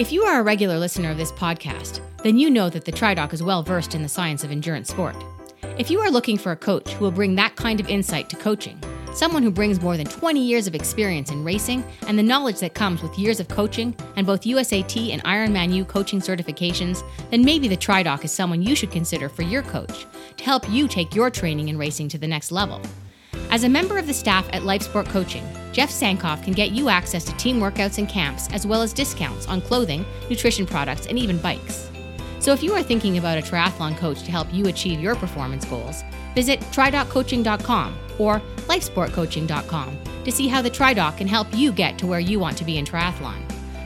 If you are a regular listener of this podcast, then you know that the TriDoc is well versed in the science of endurance sport. If you are looking for a coach who will bring that kind of insight to coaching, someone who brings more than 20 years of experience in racing and the knowledge that comes with years of coaching and both USAT and Ironman U coaching certifications, then maybe the TriDoc is someone you should consider for your coach to help you take your training and racing to the next level. As a member of the staff at Life Sport Coaching, Jeff Sankoff can get you access to team workouts and camps, as well as discounts on clothing, nutrition products, and even bikes. So if you are thinking about a triathlon coach to help you achieve your performance goals, visit tridoccoaching.com or lifesportcoaching.com to see how the TriDoc can help you get to where you want to be in triathlon.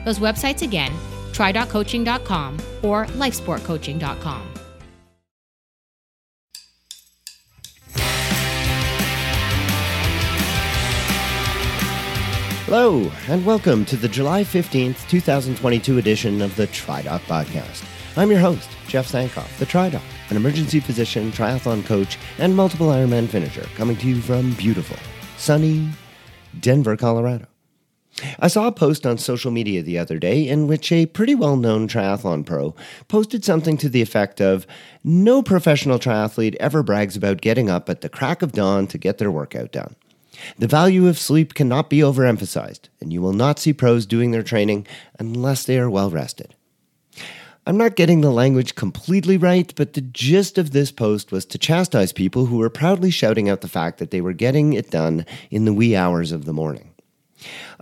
Those websites again, tridoccoaching.com or lifesportcoaching.com. Hello, and welcome to the July 15th, 2022 edition of the TriDoc Podcast. I'm your host, Jeff Sankoff, the TriDoc, an emergency physician, triathlon coach, and multiple Ironman finisher, coming to you from beautiful, sunny Denver, Colorado. I saw a post on social media the other day in which a pretty well known triathlon pro posted something to the effect of No professional triathlete ever brags about getting up at the crack of dawn to get their workout done. The value of sleep cannot be overemphasized, and you will not see pros doing their training unless they are well rested. I'm not getting the language completely right, but the gist of this post was to chastise people who were proudly shouting out the fact that they were getting it done in the wee hours of the morning.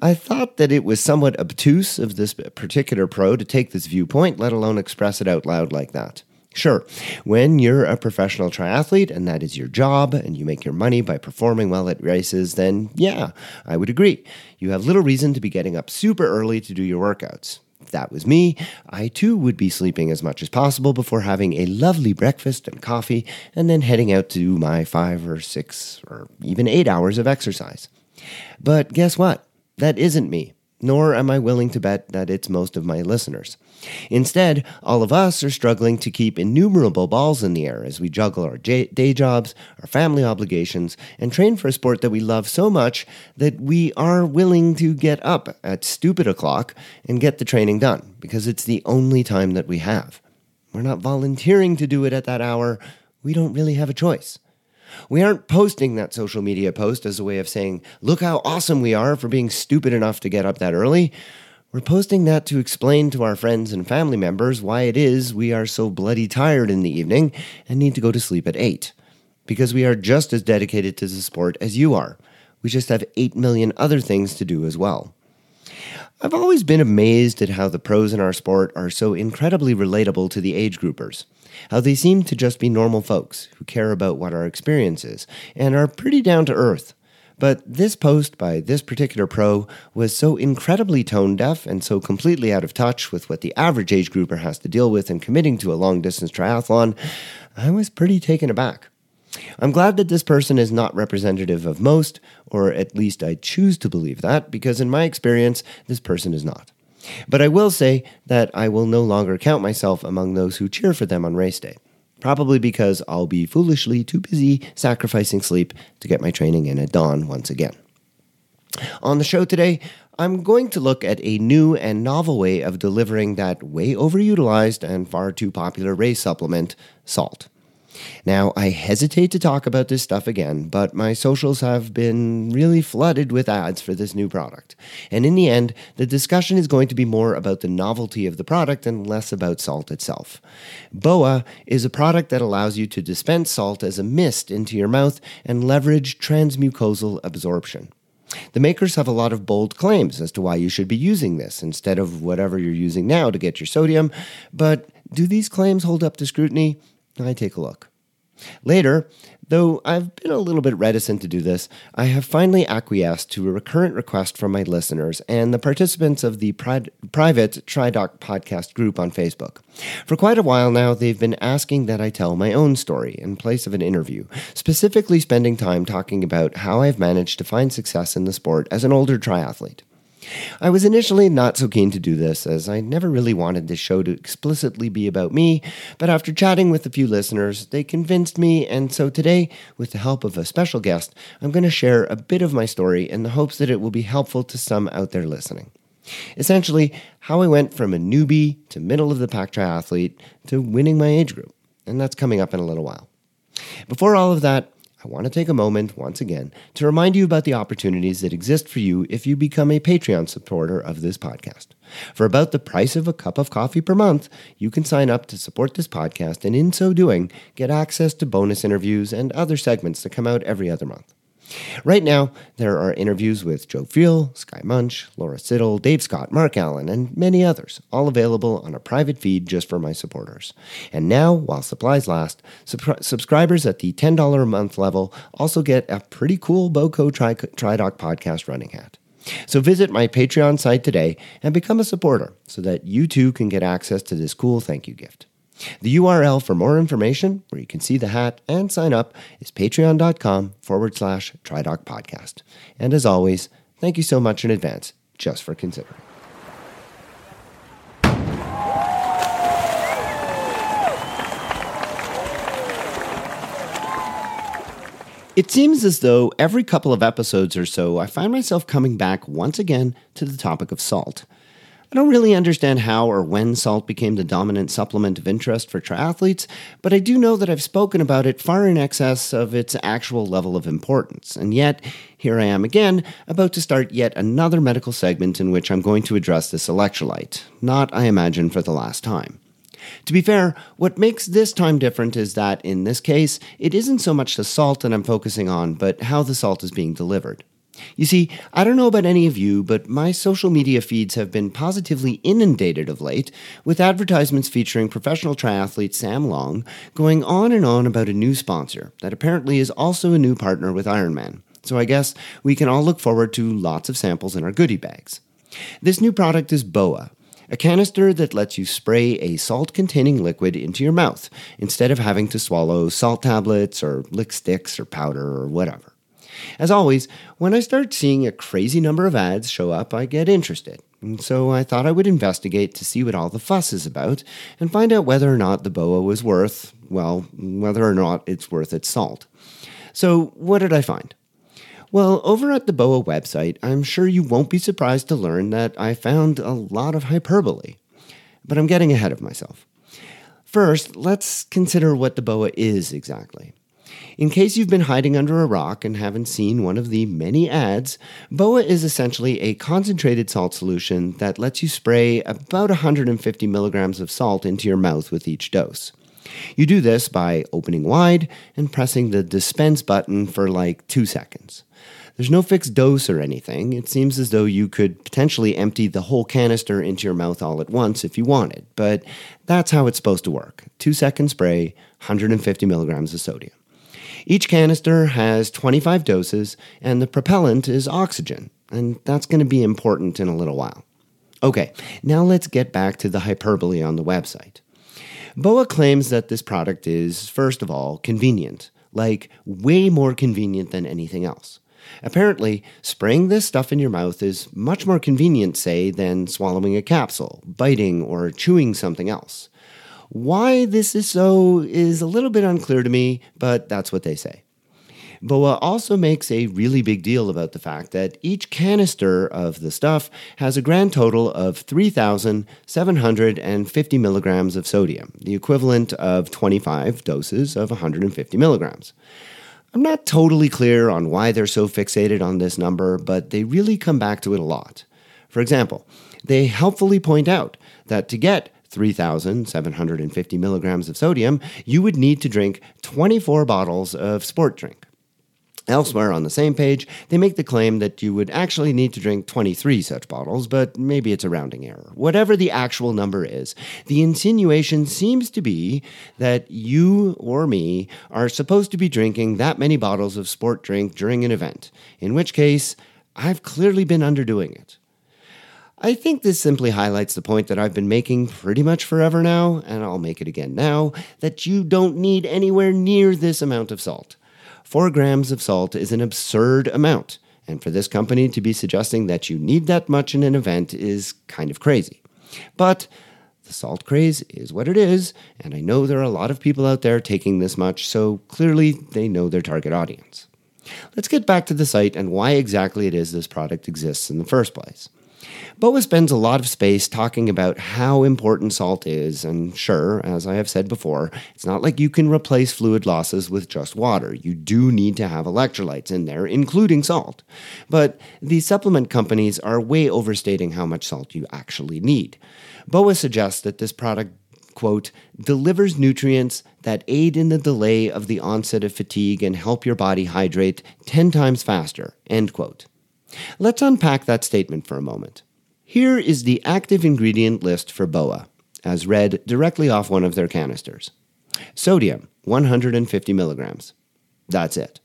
I thought that it was somewhat obtuse of this particular pro to take this viewpoint, let alone express it out loud like that. Sure, when you're a professional triathlete and that is your job and you make your money by performing well at races, then yeah, I would agree. You have little reason to be getting up super early to do your workouts. If that was me, I too would be sleeping as much as possible before having a lovely breakfast and coffee and then heading out to my five or six or even eight hours of exercise. But guess what? That isn't me nor am I willing to bet that it's most of my listeners. Instead, all of us are struggling to keep innumerable balls in the air as we juggle our day jobs, our family obligations, and train for a sport that we love so much that we are willing to get up at stupid o'clock and get the training done because it's the only time that we have. We're not volunteering to do it at that hour. We don't really have a choice. We aren't posting that social media post as a way of saying, look how awesome we are for being stupid enough to get up that early. We're posting that to explain to our friends and family members why it is we are so bloody tired in the evening and need to go to sleep at 8. Because we are just as dedicated to the sport as you are. We just have 8 million other things to do as well. I've always been amazed at how the pros in our sport are so incredibly relatable to the age groupers how they seem to just be normal folks who care about what our experience is and are pretty down to earth. But this post by this particular pro was so incredibly tone deaf and so completely out of touch with what the average age grouper has to deal with in committing to a long distance triathlon, I was pretty taken aback. I'm glad that this person is not representative of most, or at least I choose to believe that, because in my experience, this person is not. But I will say that I will no longer count myself among those who cheer for them on race day. Probably because I'll be foolishly too busy sacrificing sleep to get my training in at dawn once again. On the show today, I'm going to look at a new and novel way of delivering that way overutilized and far too popular race supplement, salt. Now, I hesitate to talk about this stuff again, but my socials have been really flooded with ads for this new product. And in the end, the discussion is going to be more about the novelty of the product and less about salt itself. BOA is a product that allows you to dispense salt as a mist into your mouth and leverage transmucosal absorption. The makers have a lot of bold claims as to why you should be using this instead of whatever you're using now to get your sodium, but do these claims hold up to scrutiny? I take a look. Later, though I've been a little bit reticent to do this, I have finally acquiesced to a recurrent request from my listeners and the participants of the pri- private TriDoc podcast group on Facebook. For quite a while now, they've been asking that I tell my own story in place of an interview, specifically spending time talking about how I've managed to find success in the sport as an older triathlete. I was initially not so keen to do this, as I never really wanted this show to explicitly be about me, but after chatting with a few listeners, they convinced me, and so today, with the help of a special guest, I'm going to share a bit of my story in the hopes that it will be helpful to some out there listening. Essentially, how I went from a newbie to middle of the pack triathlete to winning my age group. And that's coming up in a little while. Before all of that, I want to take a moment once again to remind you about the opportunities that exist for you if you become a Patreon supporter of this podcast. For about the price of a cup of coffee per month, you can sign up to support this podcast and in so doing, get access to bonus interviews and other segments that come out every other month. Right now, there are interviews with Joe Friel, Skye Moench, Laura Siddall, Dave Scott, Mark Allen, and many others, all available on a private feed just for my supporters. And now, while supplies last, sub- subscribers at the $10 a month level also get a pretty cool BOCO Tri- TriDoc podcast running hat. So visit my Patreon site today and become a supporter so that you too can get access to this cool thank you gift. The URL for more information, where you can see the hat and sign up, is patreon.com forward slash TriDoc podcast. And as always, thank you so much in advance just for considering. It seems as though every couple of episodes or so, I find myself coming back once again to the topic of salt. I don't really understand how or when salt became the dominant supplement of interest for triathletes, but I do know that I've spoken about it far in excess of its actual level of importance. And yet, here I am again, about to start yet another medical segment in which I'm going to address this electrolyte. Not, I imagine, for the last time. To be fair, what makes this time different is that, in this case, it isn't so much the salt that I'm focusing on, but how the salt is being delivered. You see, I don't know about any of you, but my social media feeds have been positively inundated of late with advertisements featuring professional triathlete Sam Long going on and on about a new sponsor that apparently is also a new partner with Ironman. So I guess we can all look forward to lots of samples in our goodie bags. This new product is BOA, a canister that lets you spray a salt containing liquid into your mouth instead of having to swallow salt tablets or lick sticks or powder or whatever. As always, when I start seeing a crazy number of ads show up, I get interested. And so I thought I would investigate to see what all the fuss is about and find out whether or not the boa was worth, well, whether or not it's worth its salt. So, what did I find? Well, over at the BOA website, I'm sure you won't be surprised to learn that I found a lot of hyperbole. But I'm getting ahead of myself. First, let's consider what the BOA is exactly. In case you've been hiding under a rock and haven't seen one of the many ads, BOA is essentially a concentrated salt solution that lets you spray about 150 milligrams of salt into your mouth with each dose. You do this by opening wide and pressing the dispense button for like two seconds. There's no fixed dose or anything. It seems as though you could potentially empty the whole canister into your mouth all at once if you wanted, but that's how it's supposed to work. Two second spray, 150 milligrams of sodium. Each canister has 25 doses, and the propellant is oxygen, and that's going to be important in a little while. Okay, now let's get back to the hyperbole on the website. BOA claims that this product is, first of all, convenient, like way more convenient than anything else. Apparently, spraying this stuff in your mouth is much more convenient, say, than swallowing a capsule, biting, or chewing something else. Why this is so is a little bit unclear to me, but that's what they say. BOA also makes a really big deal about the fact that each canister of the stuff has a grand total of 3,750 milligrams of sodium, the equivalent of 25 doses of 150 milligrams. I'm not totally clear on why they're so fixated on this number, but they really come back to it a lot. For example, they helpfully point out that to get 3,750 milligrams of sodium, you would need to drink 24 bottles of sport drink. Elsewhere on the same page, they make the claim that you would actually need to drink 23 such bottles, but maybe it's a rounding error. Whatever the actual number is, the insinuation seems to be that you or me are supposed to be drinking that many bottles of sport drink during an event, in which case, I've clearly been underdoing it. I think this simply highlights the point that I've been making pretty much forever now, and I'll make it again now, that you don't need anywhere near this amount of salt. Four grams of salt is an absurd amount, and for this company to be suggesting that you need that much in an event is kind of crazy. But the salt craze is what it is, and I know there are a lot of people out there taking this much, so clearly they know their target audience. Let's get back to the site and why exactly it is this product exists in the first place. BOA spends a lot of space talking about how important salt is, and sure, as I have said before, it's not like you can replace fluid losses with just water. You do need to have electrolytes in there, including salt. But the supplement companies are way overstating how much salt you actually need. BOA suggests that this product quote, delivers nutrients that aid in the delay of the onset of fatigue and help your body hydrate 10 times faster, end quote. Let's unpack that statement for a moment. Here is the active ingredient list for BOA, as read directly off one of their canisters. Sodium, 150 milligrams. That's it.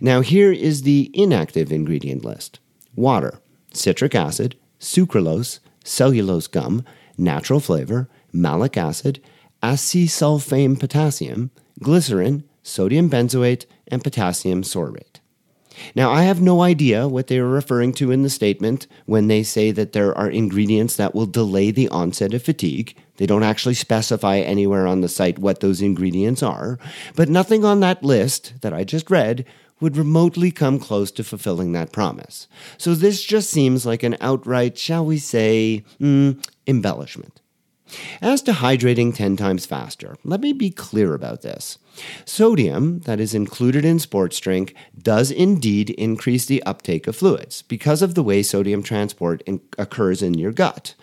Now, here is the inactive ingredient list water, citric acid, sucralose, cellulose gum, natural flavor, malic acid, acesulfame potassium, glycerin, sodium benzoate, and potassium sorbate. Now, I have no idea what they are referring to in the statement when they say that there are ingredients that will delay the onset of fatigue. They don't actually specify anywhere on the site what those ingredients are, but nothing on that list that I just read would remotely come close to fulfilling that promise. So this just seems like an outright, shall we say, mm, embellishment. As to hydrating 10 times faster, let me be clear about this. Sodium, that is included in sports drink, does indeed increase the uptake of fluids because of the way sodium transport in- occurs in your gut.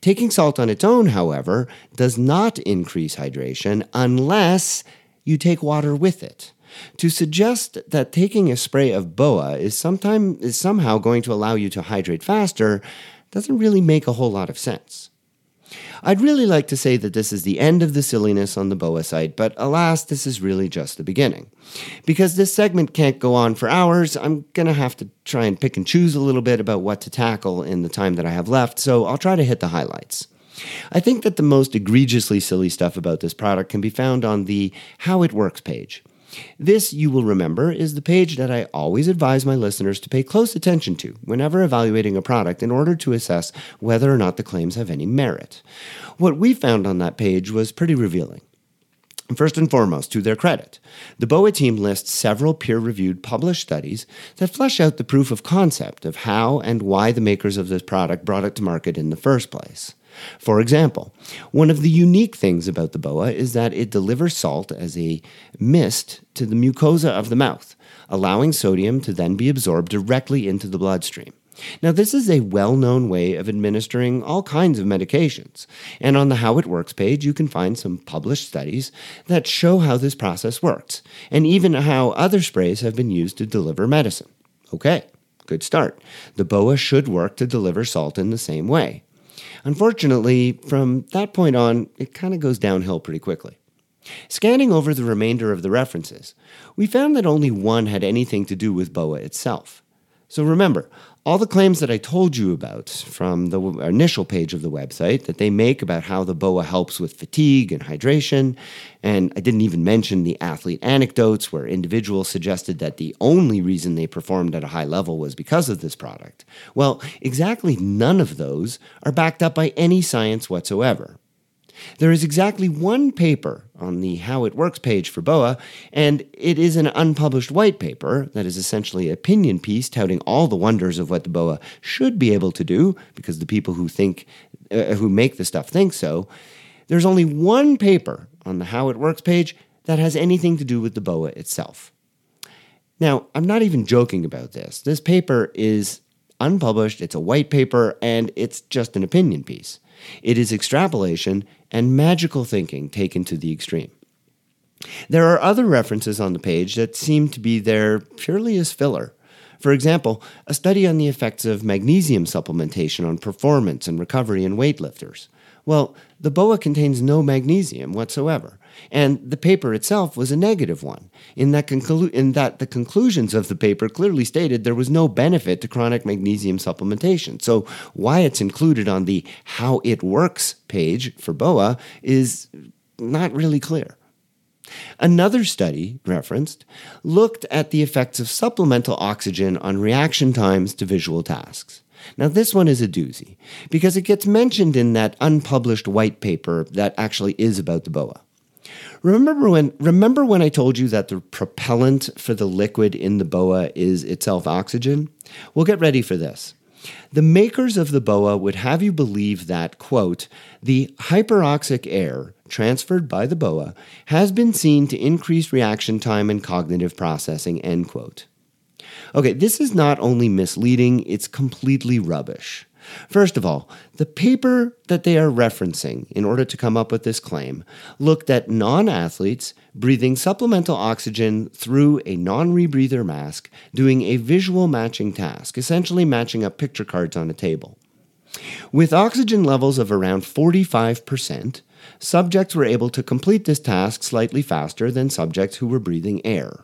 Taking salt on its own, however, does not increase hydration unless you take water with it. To suggest that taking a spray of BOA is, sometime, is somehow going to allow you to hydrate faster doesn't really make a whole lot of sense. I'd really like to say that this is the end of the silliness on the BOA site, but alas, this is really just the beginning. Because this segment can't go on for hours, I'm going to have to try and pick and choose a little bit about what to tackle in the time that I have left, so I'll try to hit the highlights. I think that the most egregiously silly stuff about this product can be found on the How It Works page. This, you will remember, is the page that I always advise my listeners to pay close attention to whenever evaluating a product in order to assess whether or not the claims have any merit. What we found on that page was pretty revealing. First and foremost, to their credit, the BOA team lists several peer reviewed published studies that flesh out the proof of concept of how and why the makers of this product brought it to market in the first place. For example, one of the unique things about the boa is that it delivers salt as a mist to the mucosa of the mouth, allowing sodium to then be absorbed directly into the bloodstream. Now, this is a well known way of administering all kinds of medications, and on the How It Works page, you can find some published studies that show how this process works, and even how other sprays have been used to deliver medicine. Okay, good start. The BOA should work to deliver salt in the same way. Unfortunately, from that point on, it kind of goes downhill pretty quickly. Scanning over the remainder of the references, we found that only one had anything to do with BOA itself. So remember, all the claims that I told you about from the initial page of the website that they make about how the BOA helps with fatigue and hydration, and I didn't even mention the athlete anecdotes where individuals suggested that the only reason they performed at a high level was because of this product. Well, exactly none of those are backed up by any science whatsoever. There is exactly one paper on the How It Works page for BOA, and it is an unpublished white paper that is essentially an opinion piece touting all the wonders of what the BOA should be able to do, because the people who think, uh, who make the stuff think so. There's only one paper on the How It Works page that has anything to do with the BOA itself. Now, I'm not even joking about this. This paper is unpublished, it's a white paper, and it's just an opinion piece. It is extrapolation and magical thinking taken to the extreme. There are other references on the page that seem to be there purely as filler. For example, a study on the effects of magnesium supplementation on performance and recovery in weightlifters. Well, the BOA contains no magnesium whatsoever, and the paper itself was a negative one, in that, conclu- in that the conclusions of the paper clearly stated there was no benefit to chronic magnesium supplementation. So, why it's included on the How It Works page for BOA is not really clear. Another study referenced looked at the effects of supplemental oxygen on reaction times to visual tasks. Now, this one is a doozy because it gets mentioned in that unpublished white paper that actually is about the BOA. Remember when, remember when I told you that the propellant for the liquid in the BOA is itself oxygen? Well, get ready for this. The makers of the BOA would have you believe that, quote, the hyperoxic air transferred by the BOA has been seen to increase reaction time and cognitive processing, end quote. Okay, this is not only misleading, it's completely rubbish. First of all, the paper that they are referencing in order to come up with this claim looked at non athletes breathing supplemental oxygen through a non rebreather mask doing a visual matching task, essentially matching up picture cards on a table. With oxygen levels of around 45%, subjects were able to complete this task slightly faster than subjects who were breathing air.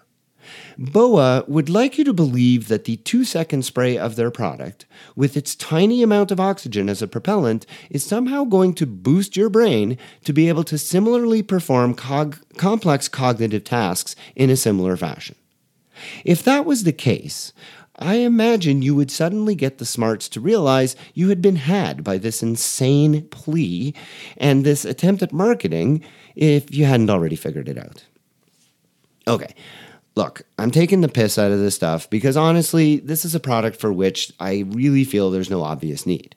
BOA would like you to believe that the two second spray of their product, with its tiny amount of oxygen as a propellant, is somehow going to boost your brain to be able to similarly perform cog- complex cognitive tasks in a similar fashion. If that was the case, I imagine you would suddenly get the smarts to realize you had been had by this insane plea and this attempt at marketing if you hadn't already figured it out. Okay, Look, I'm taking the piss out of this stuff because honestly, this is a product for which I really feel there's no obvious need.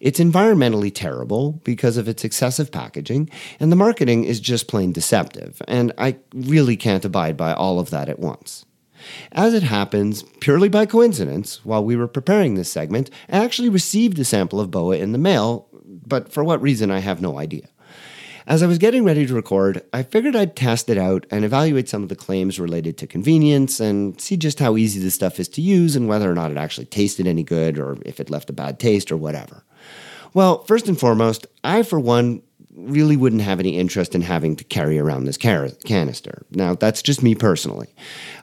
It's environmentally terrible because of its excessive packaging, and the marketing is just plain deceptive, and I really can't abide by all of that at once. As it happens, purely by coincidence, while we were preparing this segment, I actually received a sample of BOA in the mail, but for what reason I have no idea. As I was getting ready to record, I figured I'd test it out and evaluate some of the claims related to convenience and see just how easy this stuff is to use and whether or not it actually tasted any good or if it left a bad taste or whatever. Well, first and foremost, I, for one, really wouldn't have any interest in having to carry around this car- canister. Now, that's just me personally.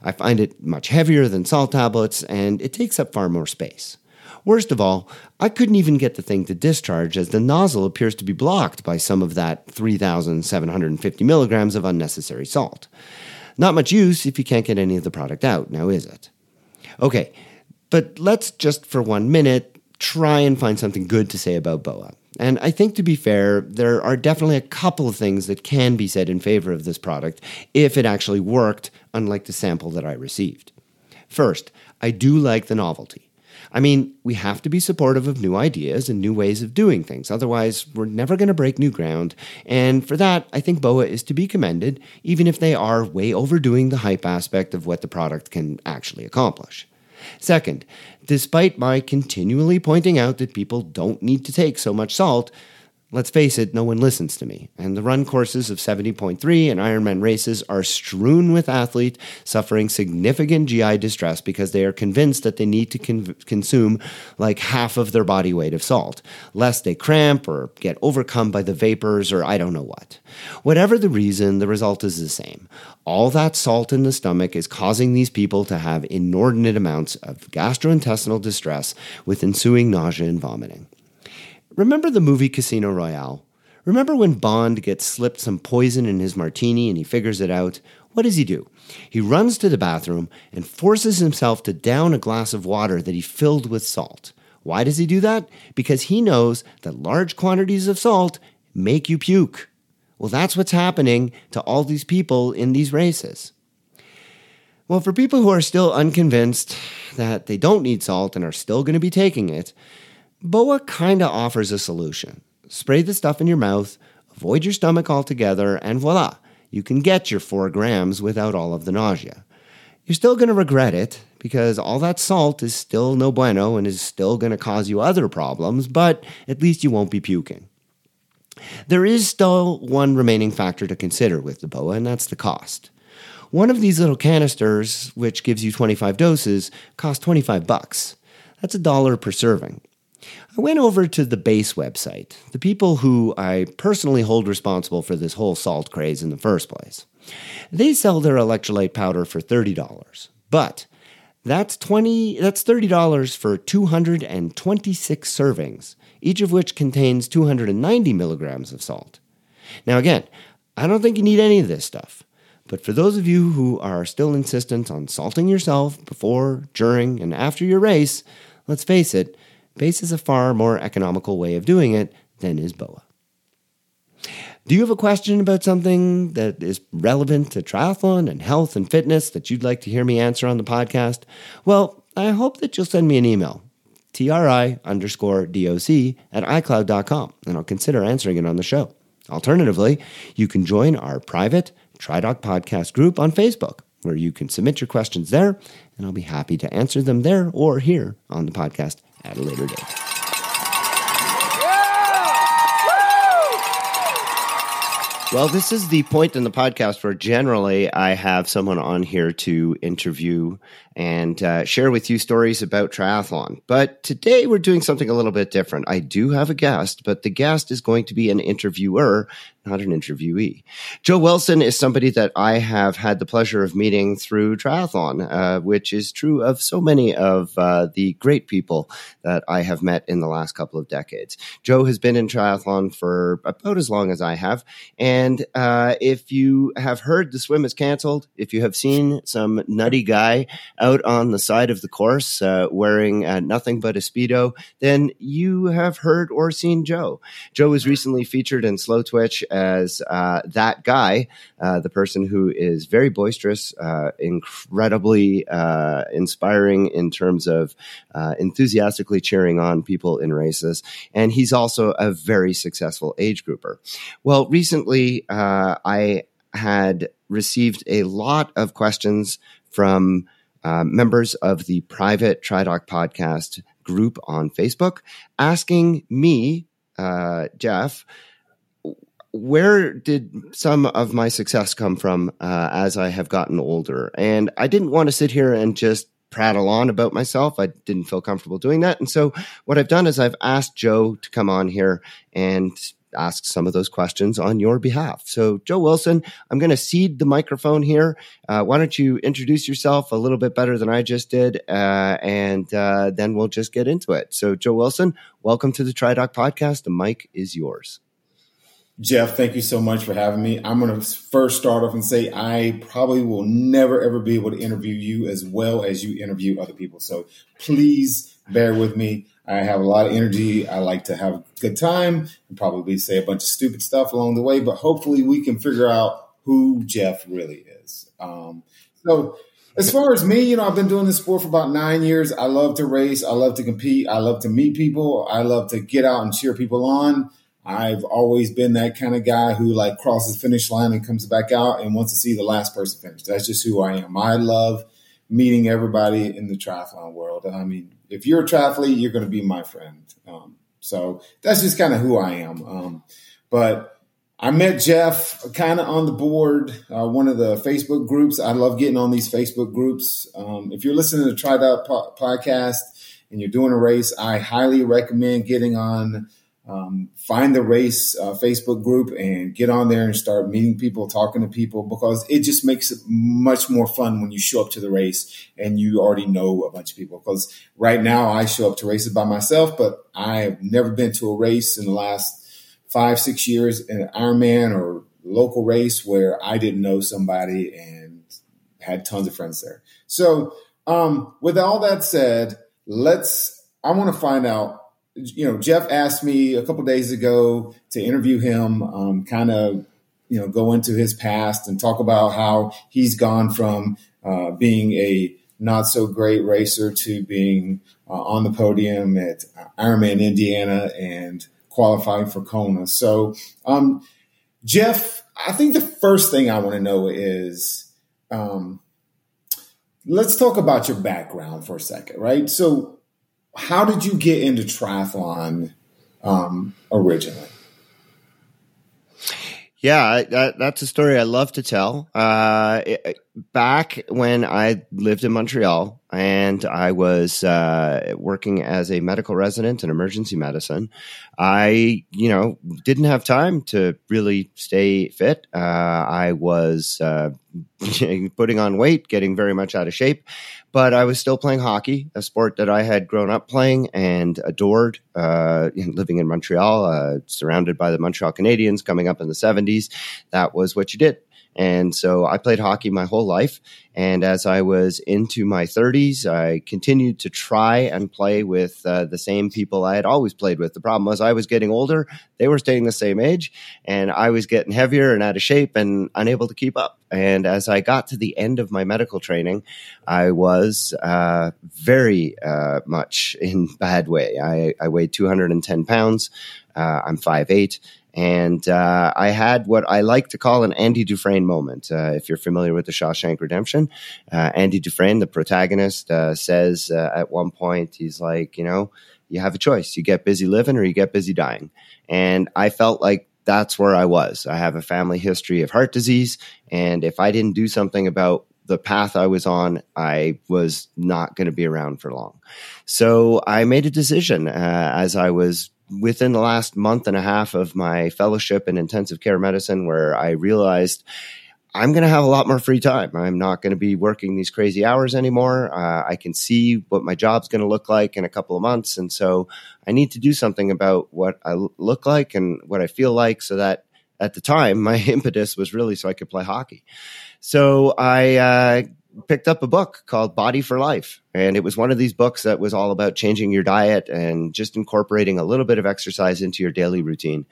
I find it much heavier than salt tablets and it takes up far more space. Worst of all, I couldn't even get the thing to discharge as the nozzle appears to be blocked by some of that 3,750 milligrams of unnecessary salt. Not much use if you can't get any of the product out, now is it? Okay, but let's just for one minute try and find something good to say about BOA. And I think to be fair, there are definitely a couple of things that can be said in favor of this product if it actually worked, unlike the sample that I received. First, I do like the novelty. I mean, we have to be supportive of new ideas and new ways of doing things. Otherwise, we're never going to break new ground. And for that, I think BOA is to be commended, even if they are way overdoing the hype aspect of what the product can actually accomplish. Second, despite my continually pointing out that people don't need to take so much salt, Let's face it, no one listens to me, and the run courses of 70.3 and Ironman races are strewn with athletes suffering significant GI distress because they are convinced that they need to con- consume like half of their body weight of salt, lest they cramp or get overcome by the vapors or I don't know what. Whatever the reason, the result is the same. All that salt in the stomach is causing these people to have inordinate amounts of gastrointestinal distress with ensuing nausea and vomiting. Remember the movie Casino Royale? Remember when Bond gets slipped some poison in his martini and he figures it out? What does he do? He runs to the bathroom and forces himself to down a glass of water that he filled with salt. Why does he do that? Because he knows that large quantities of salt make you puke. Well, that's what's happening to all these people in these races. Well, for people who are still unconvinced that they don't need salt and are still going to be taking it, BOA kind of offers a solution. Spray the stuff in your mouth, avoid your stomach altogether, and voila, you can get your four grams without all of the nausea. You're still to regret it because all that salt is still no bueno and is still to cause you other problems, but at least you won't be puking. There is still one remaining factor to consider with the BOA, and that's the cost. One of these little canisters, which gives you 25 doses, costs 25 bucks. That's a dollar per serving. I went over to the base website, the people who I personally hold responsible for this whole salt craze in the first place. They sell their electrolyte powder for $30, but that's 20 that's $30 for 226 servings, each of which contains 290 milligrams of salt. Now again, I don't think you need any of this stuff. But for those of you who are still insistent on salting yourself before, during, and after your race, let's face it, Base is a far more economical way of doing it than is BOA. Do you have a question about something that is relevant to triathlon and health and fitness that you'd like to hear me answer on the podcast? Well, I hope that you'll send me an email. tri underscore doc at icloud.com, and I'll consider answering it on the show. Alternatively, you can join our private TriDoc podcast group on Facebook, where you can submit your questions there, and I'll be happy to answer them there or here on the podcast at a later date. Well, this is the point in the podcast where generally I have someone on here to interview and uh, share with you stories about triathlon. But today we're doing something a little bit different. I do have a guest, but the guest is going to be an interviewer, not an interviewee. Joe Wilson is somebody that I have had the pleasure of meeting through triathlon, uh, which is true of so many of uh, the great people that I have met in the last couple of decades. Joe has been in triathlon for about as long as I have. And uh, if you have heard the swim is canceled, if you have seen some nutty guy out on the side of the course uh, wearing uh, nothing but a Speedo, then you have heard or seen Joe. Joe was recently featured in Slow Twitch as uh, that guy, uh, the person who is very boisterous, uh, incredibly uh, inspiring in terms of enthusiastically cheering on people in races. And he's also a very successful age grouper. Well, recently, I had received a lot of questions from uh, members of the private TriDoc podcast group on Facebook asking me, uh, Jeff, where did some of my success come from uh, as I have gotten older? And I didn't want to sit here and just prattle on about myself. I didn't feel comfortable doing that. And so what I've done is I've asked Joe to come on here and ask some of those questions on your behalf. So, Joe Wilson, I'm going to cede the microphone here. Uh, why don't you introduce yourself a little bit better than I just did, uh, and uh, then we'll just get into it. So, Joe Wilson, welcome to the TriDoc podcast. The mic is yours. Jeff, thank you so much for having me. I'm going to first start off and say I probably will never ever be able to interview you as well as you interview other people. So please bear with me. I have a lot of energy. I like to have a good time and probably say a bunch of stupid stuff along the way, but hopefully we can figure out who Jeff really is. Um, so, as far as me, you know, I've been doing this sport for about nine years. I love to race. I love to compete. I love to meet people. I love to get out and cheer people on. I've always been that kind of guy who like crosses finish line and comes back out and wants to see the last person finish. That's just who I am. I love meeting everybody in the triathlon world. I mean, if you're a triathlete, you're going to be my friend. Um, so that's just kind of who I am. Um, but I met Jeff kind of on the board, uh, one of the Facebook groups. I love getting on these Facebook groups. Um, if you're listening to the TriDoc po- podcast and you're doing a race, I highly recommend getting on um, find the race uh, Facebook group and get on there and start meeting people, talking to people, because it just makes it much more fun when you show up to the race and you already know a bunch of people. Because right now I show up to races by myself, but I have never been to a race in the last five, six years in an Ironman or local race where I didn't know somebody and had tons of friends there. So, um, with all that said, let's, I want to find out you know, Jeff asked me a couple days ago to interview him, um, kind of, you know, go into his past and talk about how he's gone from uh, being a not so great racer to being uh, on the podium at Ironman Indiana and qualifying for Kona. So, um, Jeff, I think the first thing I want to know is, um, let's talk about your background for a second, right? So, how did you get into triathlon um, originally? Yeah, that, that's a story I love to tell. Uh, it, back when I lived in Montreal and I was uh, working as a medical resident in emergency medicine, I, you know, didn't have time to really stay fit. Uh, I was uh, putting on weight, getting very much out of shape but I was still playing hockey, a sport that I had grown up playing and adored. Uh, living in Montreal, uh, surrounded by the Montreal Canadiens, coming up in the '70s, that was what you did. And so I played hockey my whole life. And as I was into my 30s, I continued to try and play with uh, the same people I had always played with. The problem was I was getting older, they were staying the same age, and I was getting heavier and out of shape and unable to keep up. And as I got to the end of my medical training, I was uh, very uh, much in bad way. I, I weighed 210 pounds. Uh, I'm 5'8 and uh, I had what I like to call an Andy Dufresne moment. Uh, if you're familiar with the Shawshank Redemption, uh, Andy Dufresne, the protagonist, uh, says uh, at one point, he's like, you know, you have a choice. You get busy living or you get busy dying. And I felt like that's where I was. I have a family history of heart disease. And if I didn't do something about the path I was on, I was not going to be around for long. So I made a decision uh, as I was within the last month and a half of my fellowship in intensive care medicine where I realized I'm going to have a lot more free time. I'm not going to be working these crazy hours anymore. Uh, I can see what my job's going to look like in a couple of months. And so I need to do something about what I look like and what I feel like so that at the time, my impetus was really so I could play hockey. So I uh, picked up a book called Body for Life. And it was one of these books that was all about changing your diet and just incorporating a little bit of exercise into your daily routine.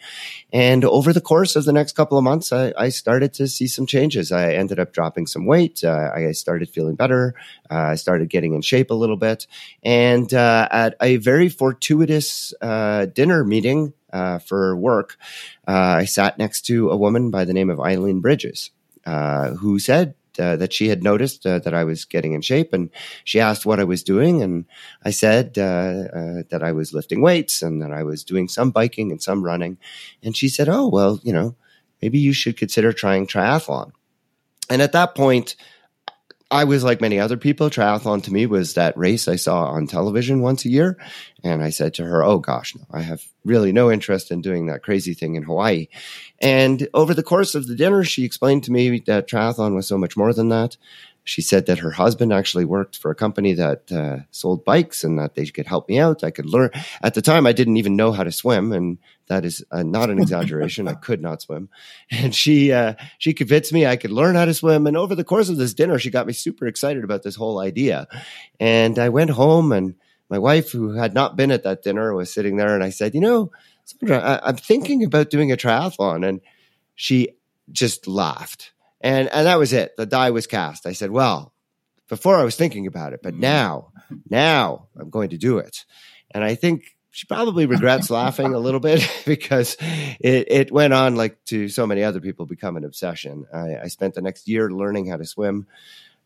And over the course of the next couple of months, I, I started to see some changes. I ended up dropping some weight. Uh, I started feeling better. Uh, I started getting in shape a little bit. And uh, at a very fortuitous uh, dinner meeting uh, for work, uh, I sat next to a woman by the name of Eileen Bridges. who said uh, that she had noticed uh, that I was getting in shape, and she asked what I was doing, and I said uh, uh, that I was lifting weights and that I was doing some biking and some running, and she said, "Oh, well, you know, maybe you should consider trying triathlon." And at that point, I was like many other people. Triathlon to me was that race I saw on television once a year. And I said to her, Oh gosh, no, I have really no interest in doing that crazy thing in Hawaii. And over the course of the dinner, she explained to me that triathlon was so much more than that. She said that her husband actually worked for a company that uh, sold bikes and that they could help me out. I could learn. At the time, I didn't even know how to swim, and that is uh, not an exaggeration. I could not swim, and she uh, she convinced me I could learn how to swim. And over the course of this dinner, she got me super excited about this whole idea. And I went home, and my wife, who had not been at that dinner, was sitting there, and I said, "You know, Sandra, I- I'm thinking about doing a triathlon," and she just laughed and and that was it. The die was cast. I said, well, before I was thinking about it, but mm-hmm. now, now I'm going to do it. And I think she probably regrets laughing a little bit because it, it went on like to so many other people become an obsession. I, I spent the next year learning how to swim.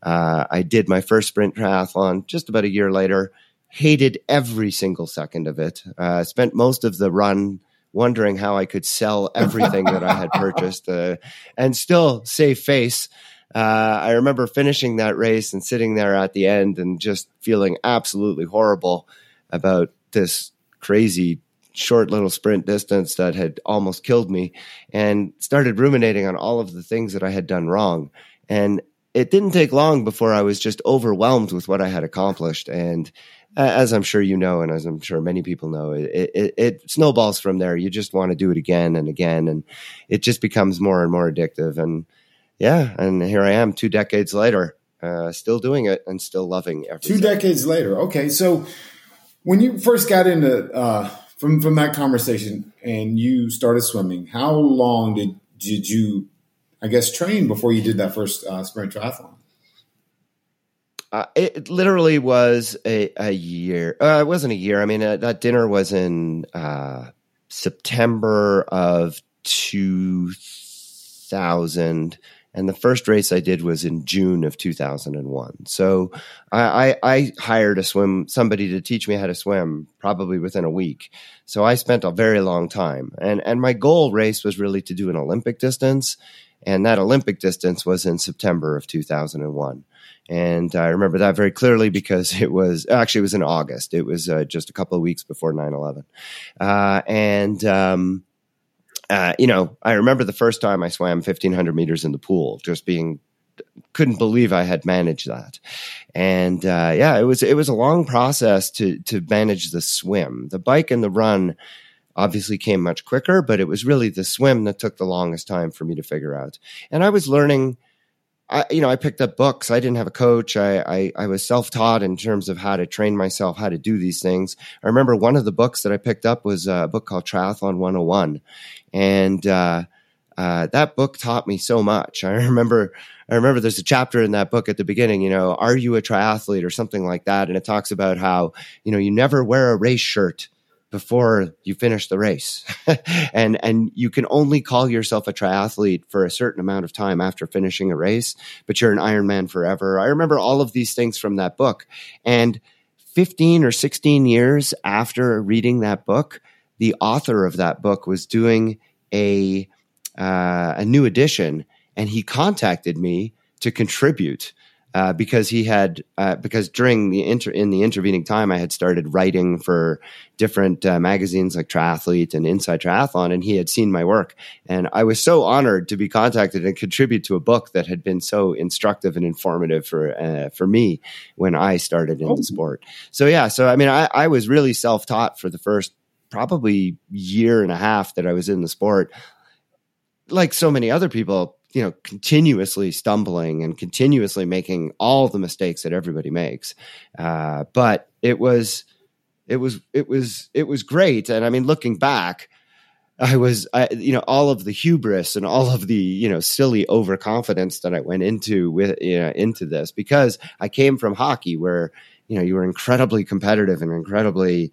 Uh, I did my first sprint triathlon just about a year later. Hated every single second of it. Uh, spent most of the run wondering how I could sell everything that I had purchased uh, and still save face. Uh, I remember finishing that race and sitting there at the end and just feeling absolutely horrible about this crazy short little sprint distance that had almost killed me and started ruminating on all of the things that I had done wrong. And it didn't take long before I was just overwhelmed with what I had accomplished. And as I'm sure you know, and as I'm sure many people know, it, it, it, snowballs from there. You just want to do it again and again, and it just becomes more and more addictive. And yeah, and here I am, two decades later, uh, still doing it and still loving every. Two decades later, okay. So when you first got into uh, from from that conversation and you started swimming, how long did did you, I guess, train before you did that first uh, sprint triathlon? Uh, it literally was a, a year. Uh, it wasn't a year. I mean, uh, that dinner was in uh, September of 2000. And the first race I did was in June of 2001. So I, I, I hired a swim, somebody to teach me how to swim probably within a week. So I spent a very long time. And, and my goal race was really to do an Olympic distance. And that Olympic distance was in September of 2001. And I remember that very clearly because it was actually it was in August. It was uh, just a couple of weeks before 9 11. Uh, and, um, uh, you know, I remember the first time I swam 1500 meters in the pool, just being, couldn't believe I had managed that. And, uh, yeah, it was, it was a long process to, to manage the swim. The bike and the run, obviously came much quicker, but it was really the swim that took the longest time for me to figure out. And I was learning I, you know, I picked up books. I didn't have a coach. I, I, I was self taught in terms of how to train myself, how to do these things. I remember one of the books that I picked up was a book called Triathlon 101. And, uh, uh, that book taught me so much. I remember, I remember there's a chapter in that book at the beginning, you know, are you a triathlete or something like that? And it talks about how, you know, you never wear a race shirt before you finish the race. and and you can only call yourself a triathlete for a certain amount of time after finishing a race, but you're an Ironman forever. I remember all of these things from that book. And 15 or 16 years after reading that book, the author of that book was doing a uh, a new edition and he contacted me to contribute uh, because he had uh, because during the inter in the intervening time I had started writing for different uh, magazines like Triathlete and Inside Triathlon, and he had seen my work, and I was so honored to be contacted and contribute to a book that had been so instructive and informative for uh, for me when I started in oh. the sport. So yeah, so I mean I, I was really self taught for the first probably year and a half that I was in the sport. Like so many other people, you know continuously stumbling and continuously making all the mistakes that everybody makes. Uh, but it was it was it was it was great. And i mean looking back i was I, you know all of the hubris and all of the you know silly overconfidence that i went into with you know into this because i came from hockey where you know you were incredibly competitive and incredibly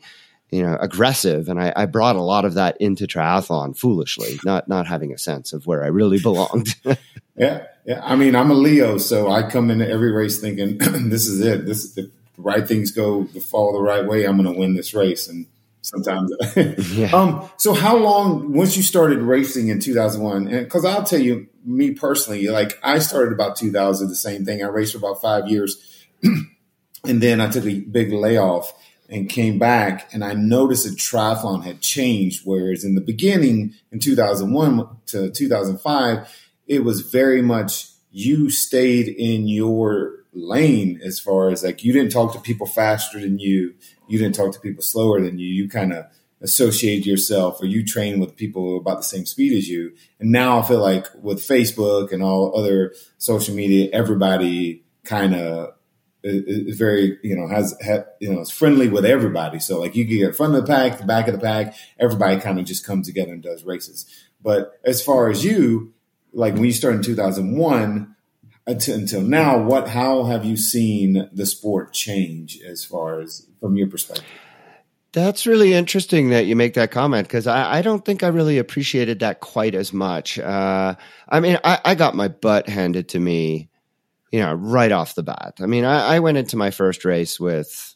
you know aggressive. And I, I, brought a lot of that into triathlon foolishly not not having a sense of where i really belonged. Yeah yeah. I mean i'm a leo so i come into every race thinking this is it. This is the right things go the fall the right way i'm going to win this race. And sometimes yeah. um so how long once you started racing in 2001 and because i'll tell you me personally like i started about 2000 the same thing. I raced for about five years and then i took a big layoff and came back and I noticed that triathlon had changed. Whereas in the beginning, in 2001 to 2005, it was very much you stayed in your lane as far as like you didn't talk to people faster than you, you didn't talk to people slower than you. You kind of associate yourself or you train with people about the same speed as you. And now I feel like with Facebook and all other social media, everybody kind of is very you know has, you know is friendly with everybody. So like you get front of the pack, the back of the pack, everybody kind of just comes together and does races. But as far as you, like when you started in two thousand one until, until now, what how have you seen the sport change as far as from your perspective? That's really interesting that you make that comment because I, I, don't think I really appreciated that quite as much. Uh, I mean, I, I, got my butt handed to me you know, right off the bat. I mean, I, I went into my first race with,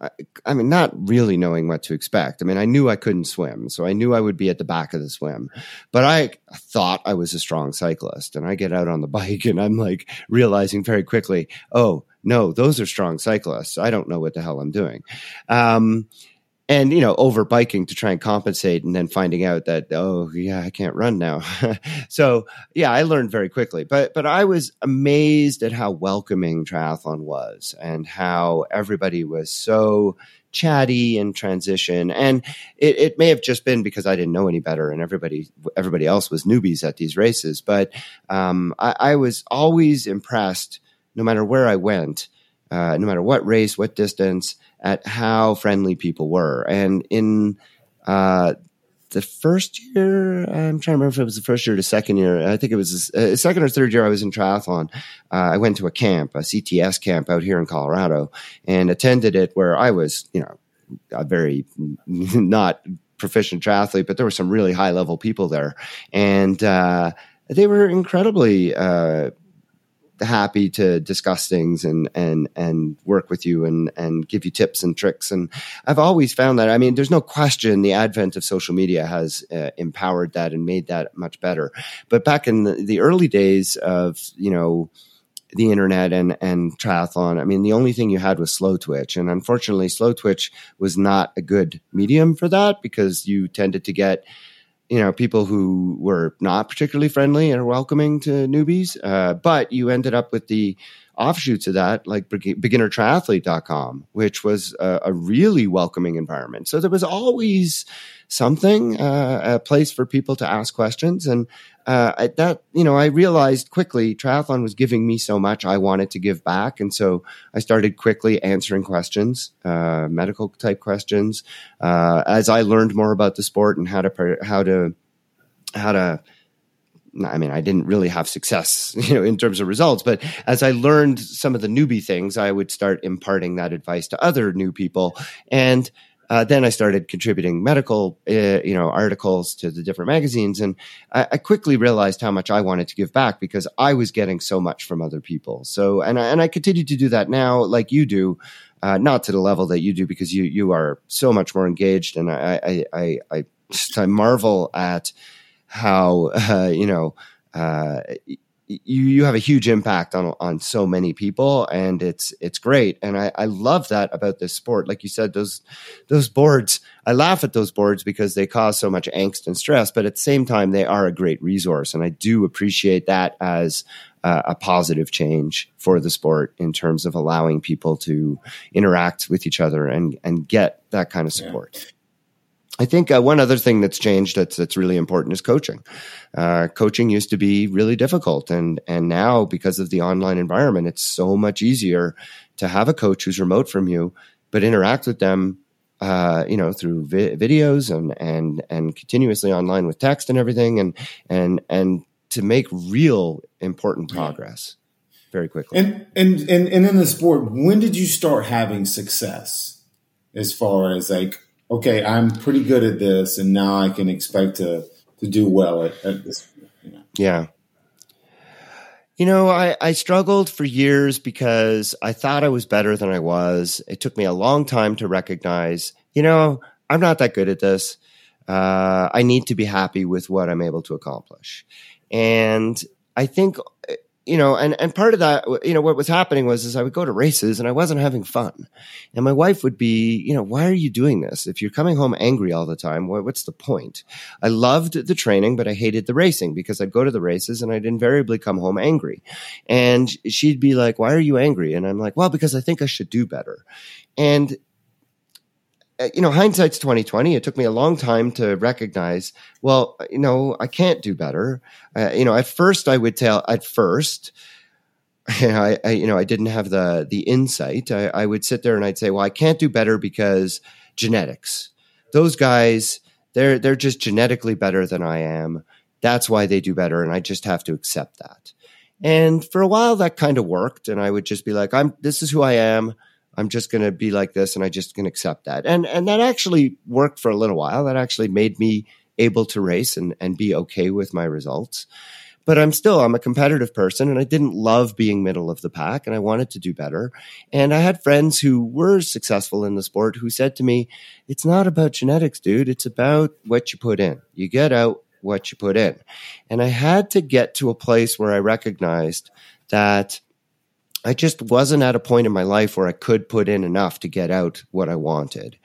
I, I, mean, not really knowing what to expect. I mean, I knew I couldn't swim, so I knew I would be at the back of the swim, but I thought I was a strong cyclist. And I get out on the bike and I'm like realizing very quickly, oh, no, those are strong cyclists. I don't know what the hell I'm doing. Um, and you know over biking to try and compensate and then finding out that oh yeah i can't run now. So yeah i learned very quickly. But but i was amazed at how welcoming triathlon was and how everybody was so chatty in transition. And it, it may have just been because i didn't know any better and everybody everybody else was newbies at these races. But um, I, I was always impressed no matter where i went uh, no matter what race what distance at how friendly people were. And in uh, the first year, I'm trying to remember if it was the first year or the second year. I think it was uh, second or third year I was in triathlon. Uh, I went to a camp, a CTS camp out here in Colorado, and attended it where I was, you know, a very not proficient triathlete, but there were some really high level people there. And uh, they were incredibly uh, happy to discuss things and and and work with you and and give you tips and tricks and I've always found that I mean there's no question the advent of social media has uh, empowered that and made that much better but back in the, the early days of you know the internet and and triathlon. I mean, the only thing you had was Slowtwitch, and unfortunately, Slowtwitch was not a good medium for that because you tended to get you know, people who were not particularly friendly and welcoming to newbies. Uh, but you ended up with the offshoots of that, like beginnertriathlete.com, which was a, a really welcoming environment. So there was always something, uh, a place for people to ask questions. And uh, that, you know, I realized quickly triathlon was giving me so much I wanted to give back. And so I started quickly answering questions, uh, medical type questions. Uh, as I learned more about the sport and how to, how to, how to, I mean, I didn't really have success, you know, in terms of results, but as I learned some of the newbie things, I would start imparting that advice to other new people. And uh, then I started contributing medical, uh, you know, articles to the different magazines, and I, I, quickly realized how much I wanted to give back because I was getting so much from other people. So, and I, and I continue to do that now, like you do, uh, not to the level that you do because you you are so much more engaged, and I I I, I I marvel at how uh, you know uh, you you have a huge impact on on so many people and it's it's great and I, I love that about this sport like you said those those boards I laugh at those boards because they cause so much angst and stress but at the same time they are a great resource and I do appreciate that as uh, a positive change for the sport in terms of allowing people to interact with each other and and get that kind of support. Yeah. I think uh, one other thing that's changed that's that's really important is coaching. Uh, coaching used to be really difficult, and and now because of the online environment, it's so much easier to have a coach who's remote from you, but interact with them, uh, you know, through vi- videos and and and continuously online with text and everything, and and and to make real important progress very quickly. And and and, and in the sport, when did you start having success as far as like okay, I'm pretty good at this, and now I can expect to to do well at, at this. You know. Yeah. You know, I, I struggled for years because I thought I was better than I was. It took me a long time to recognize, you know, I'm not that good at this. Uh, I need to be happy with what I'm able to accomplish. And I think you know, and, and part of that, you know, what was happening was is I would go to races and I wasn't having fun. And my wife would be, you know, why are you doing this? If you're coming home angry all the time, what, what's the point? I loved the training, but I hated the racing because I'd go to the races and I'd invariably come home angry. And she'd be like, why are you angry? And I'm like, well, because I think I should do better. And you know, hindsight's twenty twenty. It took me a long time to recognize. Well, you know, I can't do better. Uh, you know, at first I would tell. At first, you know, I, I, you know I didn't have the the insight. I, I would sit there and I'd say, well, I can't do better because genetics. Those guys, they're they're just genetically better than I am. That's why they do better, and I just have to accept that. And for a while, that kind of worked, and I would just be like, I'm. This is who I am. I'm just going to be like this and I just can accept that. And, and that actually worked for a little while. That actually made me able to race and, and be okay with my results. But I'm still, I'm a competitive person and I didn't love being middle of the pack and I wanted to do better. And I had friends who were successful in the sport who said to me, it's not about genetics, dude. It's about what you put in. You get out what you put in. And I had to get to a place where I recognized that I just wasn't at a point in my life where I could put in enough to get out what I wanted.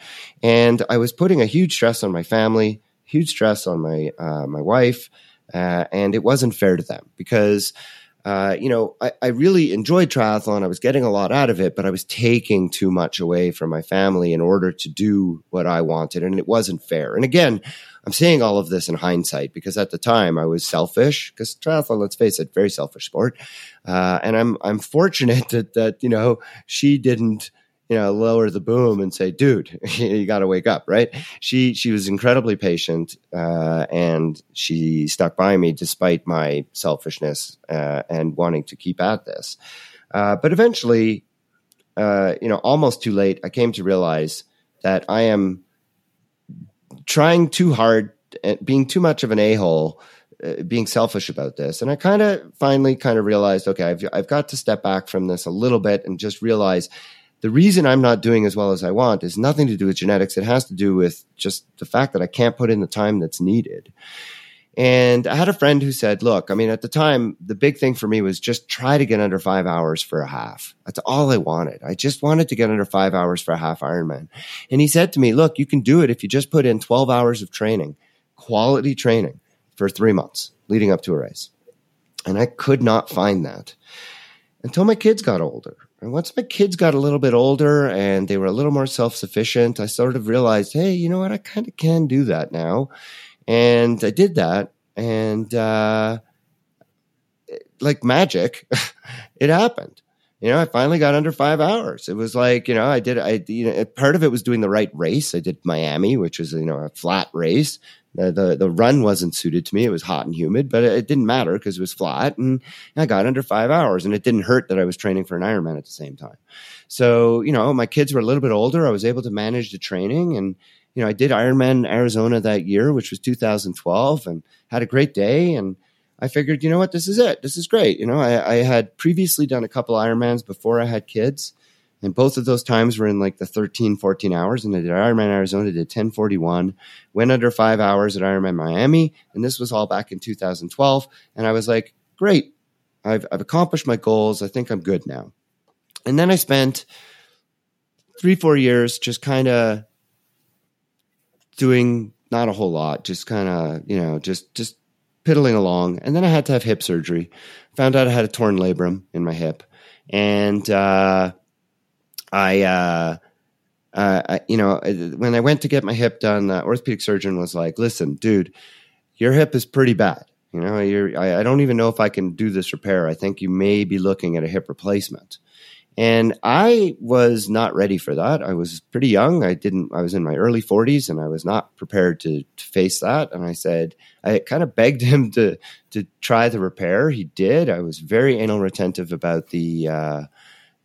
And I was putting a huge stress on my family, huge stress on my, uh, my wife. Uh, and it wasn't fair to them because, uh, you know, I, I, really enjoyed triathlon. I was getting a lot out of it, but I was taking too much away from my family in order to do what I wanted. And it wasn't fair. And again, I'm saying all of this in hindsight because at the time I was selfish because triathlon, let's face it, very selfish sport. Uh, and I'm, I'm fortunate that, that, you know, she didn't, you know, lower the boom and say, dude, you got to wake up, right? She, she was incredibly patient, uh, and she stuck by me despite my selfishness, uh, and wanting to keep at this. Uh, but eventually, uh, you know, almost too late, I came to realize that I am trying too hard being too much of an a hole, uh, being selfish about this. And I kind of finally kind of realized, okay, I've, I've got to step back from this a little bit and just realize the reason I'm not doing as well as I want is nothing to do with genetics. It has to do with just the fact that I can't put in the time that's needed. And I had a friend who said, look, I mean, at the time, the big thing for me was just try to get under five hours for a half. That's all I wanted. I just wanted to get under five hours for a half Ironman. And he said to me, look, you can do it if you just put in 12 hours of training, quality training for three months leading up to a race. And I could not find that until my kids got older. And once my kids got a little bit older and they were a little more self sufficient, I sort of realized, hey, you know what? I kind of can do that now. And I did that. And uh, like magic, it happened. You know, I finally got under five hours. It was like, you know, I did, I, you know, part of it was doing the right race. I did Miami, which was, you know, a flat race. The, the, the run wasn't suited to me. It was hot and humid, but it, didn't matter because it was flat and I got under five hours and it didn't hurt that I was training for an Ironman at the same time. So, you know, my kids were a little bit older. I was able to manage the training and, you know, I did Ironman Arizona that year, which was 2012 and had a great day. And, I figured, you know what, this is it. This is great. You know, I, I had previously done a couple Ironmans before I had kids. And both of those times were in like the 13, 14 hours. And I did Ironman Arizona, did 1041, went under five hours at Ironman Miami. And this was all back in 2012. And I was like, great. I've, I've accomplished my goals. I think I'm good now. And then I spent three, four years just kind of doing not a whole lot, just kind of, you know, just, just piddling along. And then I had to have hip surgery. Found out I had a torn labrum in my hip. And uh, I, uh, uh, you know, when I went to get my hip done, the orthopedic surgeon was like, listen, dude, your hip is pretty bad. You know, I, I don't even know if I can do this repair. I think you may be looking at a hip replacement. And I was not ready for that. I was pretty young. I didn't, I was in my early 40s and I was not prepared to, to face that. And I said, I kind of begged him to, to try the repair. He did. I was very anal retentive about the, uh,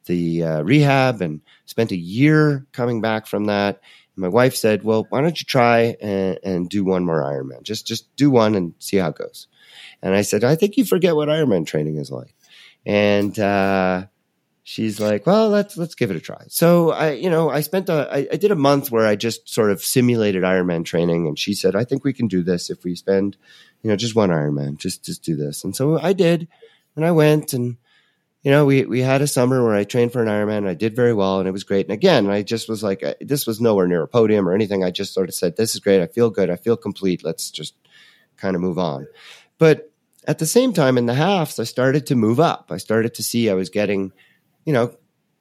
the uh, rehab and spent a year coming back from that. And my wife said, well, why don't you try and, and do one more Ironman? Just, just do one and see how it goes. And I said, I think you forget what Ironman training is like. And, uh, she's like, well, let's let's give it a try. So I, you know, I spent a, I, I did a month where I just sort of simulated Ironman training, and she said, I think we can do this if we spend, you know, just one Ironman, just just do this. And so I did, and I went, and you know, we we had a summer where I trained for an Ironman. and I did very well, and it was great. And again, I just was like, this was nowhere near a podium or anything. I just sort of said, this is great. I feel good. I feel complete. Let's just kind of move on. But at the same time, in the halves, I started to move up. I started to see I was getting you know,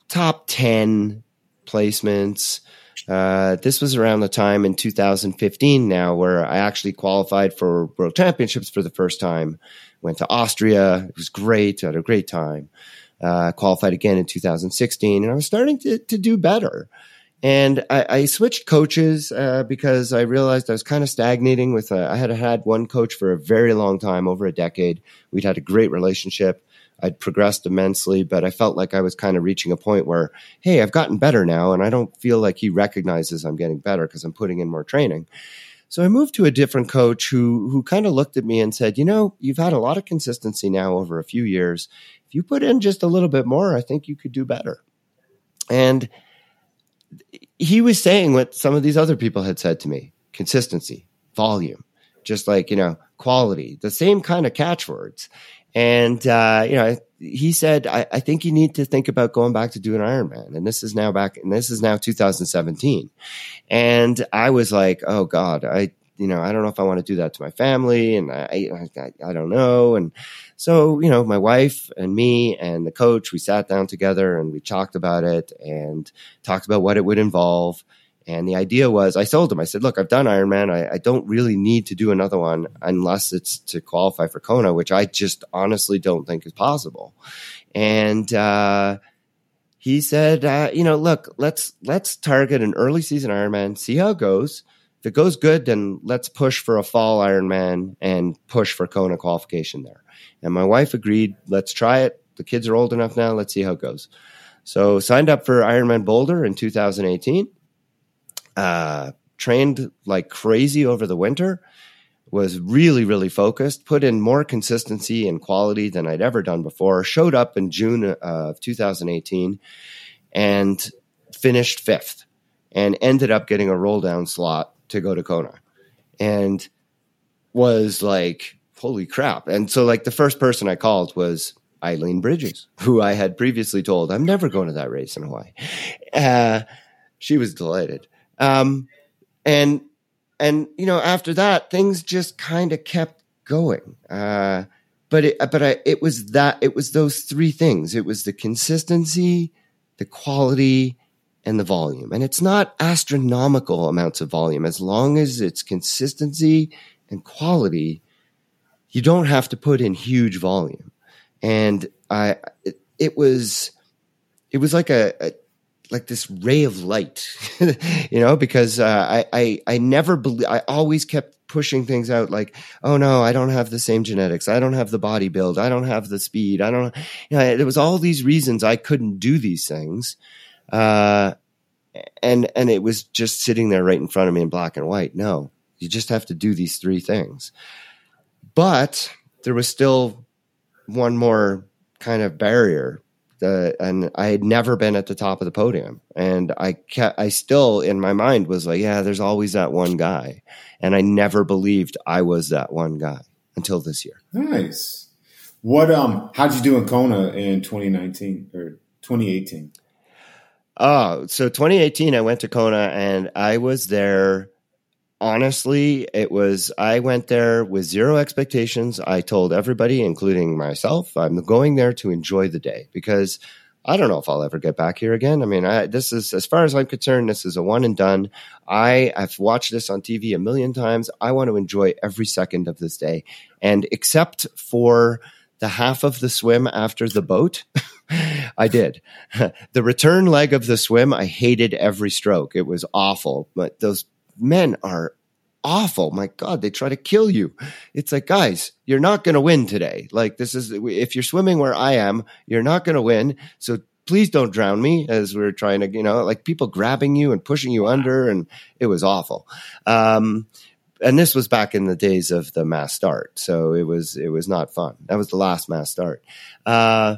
top 10 placements. Uh, this was around the time in 2015 now where I actually qualified for world championships for the first time. Went to Austria. It was great. I had a great time. Uh, qualified again in 2016 and I was starting to, to do better. And I, I switched coaches uh, because I realized I was kind of stagnating with, a, uh, I had had one coach for a very long time, over a decade. We'd had a great relationship. I'd progressed immensely, but I felt like I was kind of reaching a point where, hey, I've gotten better now, and I don't feel like he recognizes I'm getting better because I'm putting in more training. So I moved to a different coach who who kind of looked at me and said, "You know, you've had a lot of consistency now over a few years. If you put in just a little bit more, I think you could do better." And he was saying what some of these other people had said to me: consistency, volume, just like, you know, quality, the same kind of catchwords. And, uh, you know, he said, I, I, think you need to think about going back to do an Ironman. And this is now back, and this is now 2017. And I was like, oh God, I, you know, I don't know if I want to do that to my family and I, I, I don't know. And so, you know, my wife and me and the coach, we sat down together and we talked about it and talked about what it would involve. And the idea was, I told him, I said, look, I've done Ironman. I, I don't really need to do another one unless it's to qualify for Kona, which I just honestly don't think is possible. And, uh, he said, uh, you know, look, let's, let's target an early season Ironman, see how it goes. If it goes good, then let's push for a fall Ironman and push for Kona qualification there. And my wife agreed, let's try it. The kids are old enough now. Let's see how it goes. So signed up for Ironman Boulder in 2018 uh, trained like crazy over the winter, was really, really focused, put in more consistency and quality than I'd ever done before, showed up in June uh, of 2018 and finished fifth and ended up getting a roll down slot to go to Kona and was like, holy crap. And so, like, the first person I called was Eileen Bridges, who I had previously told I'm never going to that race in Hawaii. Uh, she was delighted. Um, and and you know after that things just kind of kept going. Uh, but it, but I, it was that it was those three things. It was the consistency, the quality and the volume. And it's not astronomical amounts of volume. As long as it's consistency and quality, you don't have to put in huge volume. And I, it, it was, it was like a, a like this ray of light, you know, because uh, I, I I never believe I always kept pushing things out like, oh no, I don't have the same genetics, I don't have the body build, I don't have the speed, I don't. You know, there was all these reasons I couldn't do these things, uh, and and it was just sitting there right in front of me in black and white. No, you just have to do these three things, but there was still one more kind of barrier the, and I had never been at the top of the podium. And I kept, I still in my mind was like, yeah, there's always that one guy. And I never believed I was that one guy until this year. Nice. What, um, how'd you do in Kona in 2019 or 2018? Oh, so 2018, I went to Kona and I was there honestly, it was, I went there with zero expectations. I told everybody, including myself, I'm going there to enjoy the day because I don't know if I'll ever get back here again. I mean, I, this is, as far as I'm concerned, this is a one and done. I, I've watched this on TV a million times. I want to enjoy every second of this day. And except for the half of the swim after the boat, I did. the return leg of the swim, I hated every stroke. It was awful. But those men are awful. My God, they try to kill you. It's like, guys, you're not going to win today. Like, this is, if you're swimming where I am, you're not going to win. So please don't drown me as we're trying to, you know, like people grabbing you and pushing you under. And it was awful. Um, and this was back in the days of the mass start. So it was, it was not fun. That was the last mass start. Uh,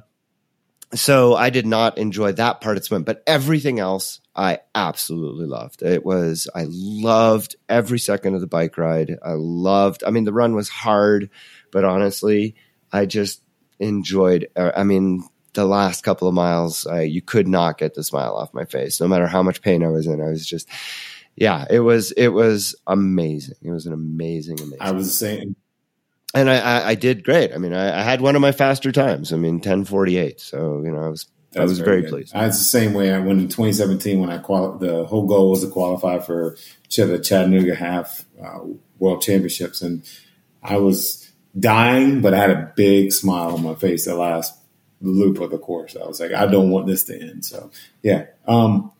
so I did not enjoy that part of swim, but everything else I absolutely loved. It was I loved every second of the bike ride. I loved. I mean, the run was hard, but honestly, I just enjoyed. Uh, I mean, the last couple of miles, I, you could not get the smile off my face, no matter how much pain I was in. I was just, yeah, it was it was amazing. It was an amazing, amazing. I was saying and I, I, I, did great. I mean, I, I, had one of my faster times. I mean, ten forty eight. So you know, I was That's I was very, very pleased. I was the same way. I went in 2017 when I quali- the whole goal was to qualify for the Chattanooga Half uh, World Championships, and I was dying, but I had a big smile on my face the last loop of the course. I was like, I don't want this to end. So yeah. Um,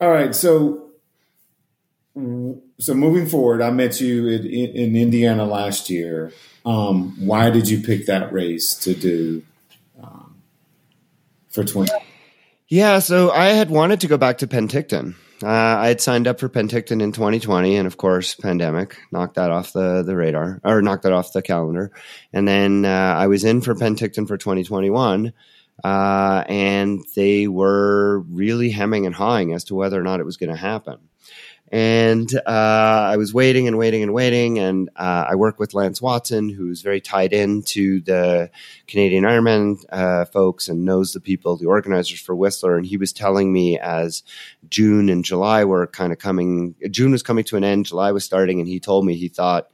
all right. So so moving forward, I met you in, in Indiana last year. Um, why did you pick that race to do for 20? Yeah, so I had wanted to go back to Penticton. Uh, I had signed up for Penticton in 2020, and of course, pandemic knocked that off the, the radar or knocked that off the calendar. And then uh, I was in for Penticton for 2021, uh, and they were really hemming and hawing as to whether or not it was going to happen. And uh, I was waiting and waiting and waiting. And uh, I work with Lance Watson, who's very tied into the Canadian Ironman uh, folks and knows the people, the organizers for Whistler. And he was telling me as June and July were kind of coming, June was coming to an end, July was starting. And he told me he thought,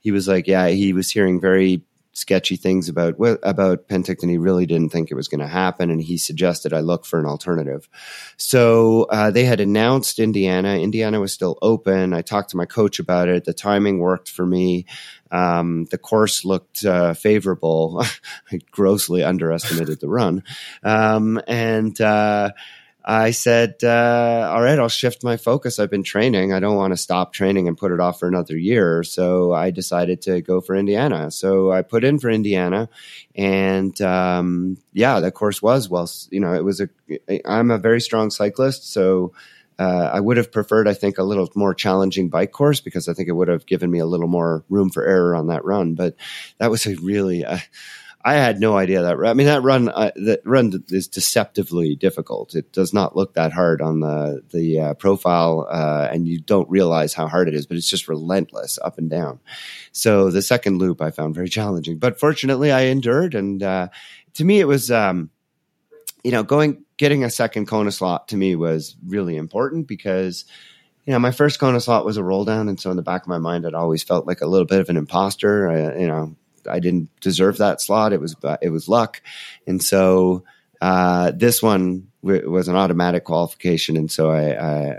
he was like, yeah, he was hearing very sketchy things about about Penticton. He really didn't think it was going to happen, and he suggested I look for an alternative. So uh, they had announced Indiana. Indiana was still open. I talked to my coach about it. The timing worked for me. Um, the course looked uh, favorable. I grossly underestimated the run, um, and. Uh, I said, uh, all right, I'll shift my focus. I've been training. I don't want to stop training and put it off for another year. So I decided to go for Indiana. So I put in for Indiana and, um, yeah, the course was, well, you know, it was a, I'm a very strong cyclist. So, uh, I would have preferred, I think, a little more challenging bike course because I think it would have given me a little more room for error on that run. But that was a really, uh, I had no idea that. I mean, that run uh, that run is deceptively difficult. It does not look that hard on the the uh, profile, uh, and you don't realize how hard it is. But it's just relentless up and down. So the second loop I found very challenging, but fortunately I endured. And uh, to me, it was um, you know going getting a second Kona slot to me was really important because you know, my first Kona slot was a roll down. And so in the back of my mind, I'd always felt like a little bit of an imposter. I, you know, I didn't deserve that slot. It was it was luck, and so uh, this one w- was an automatic qualification, and so I, I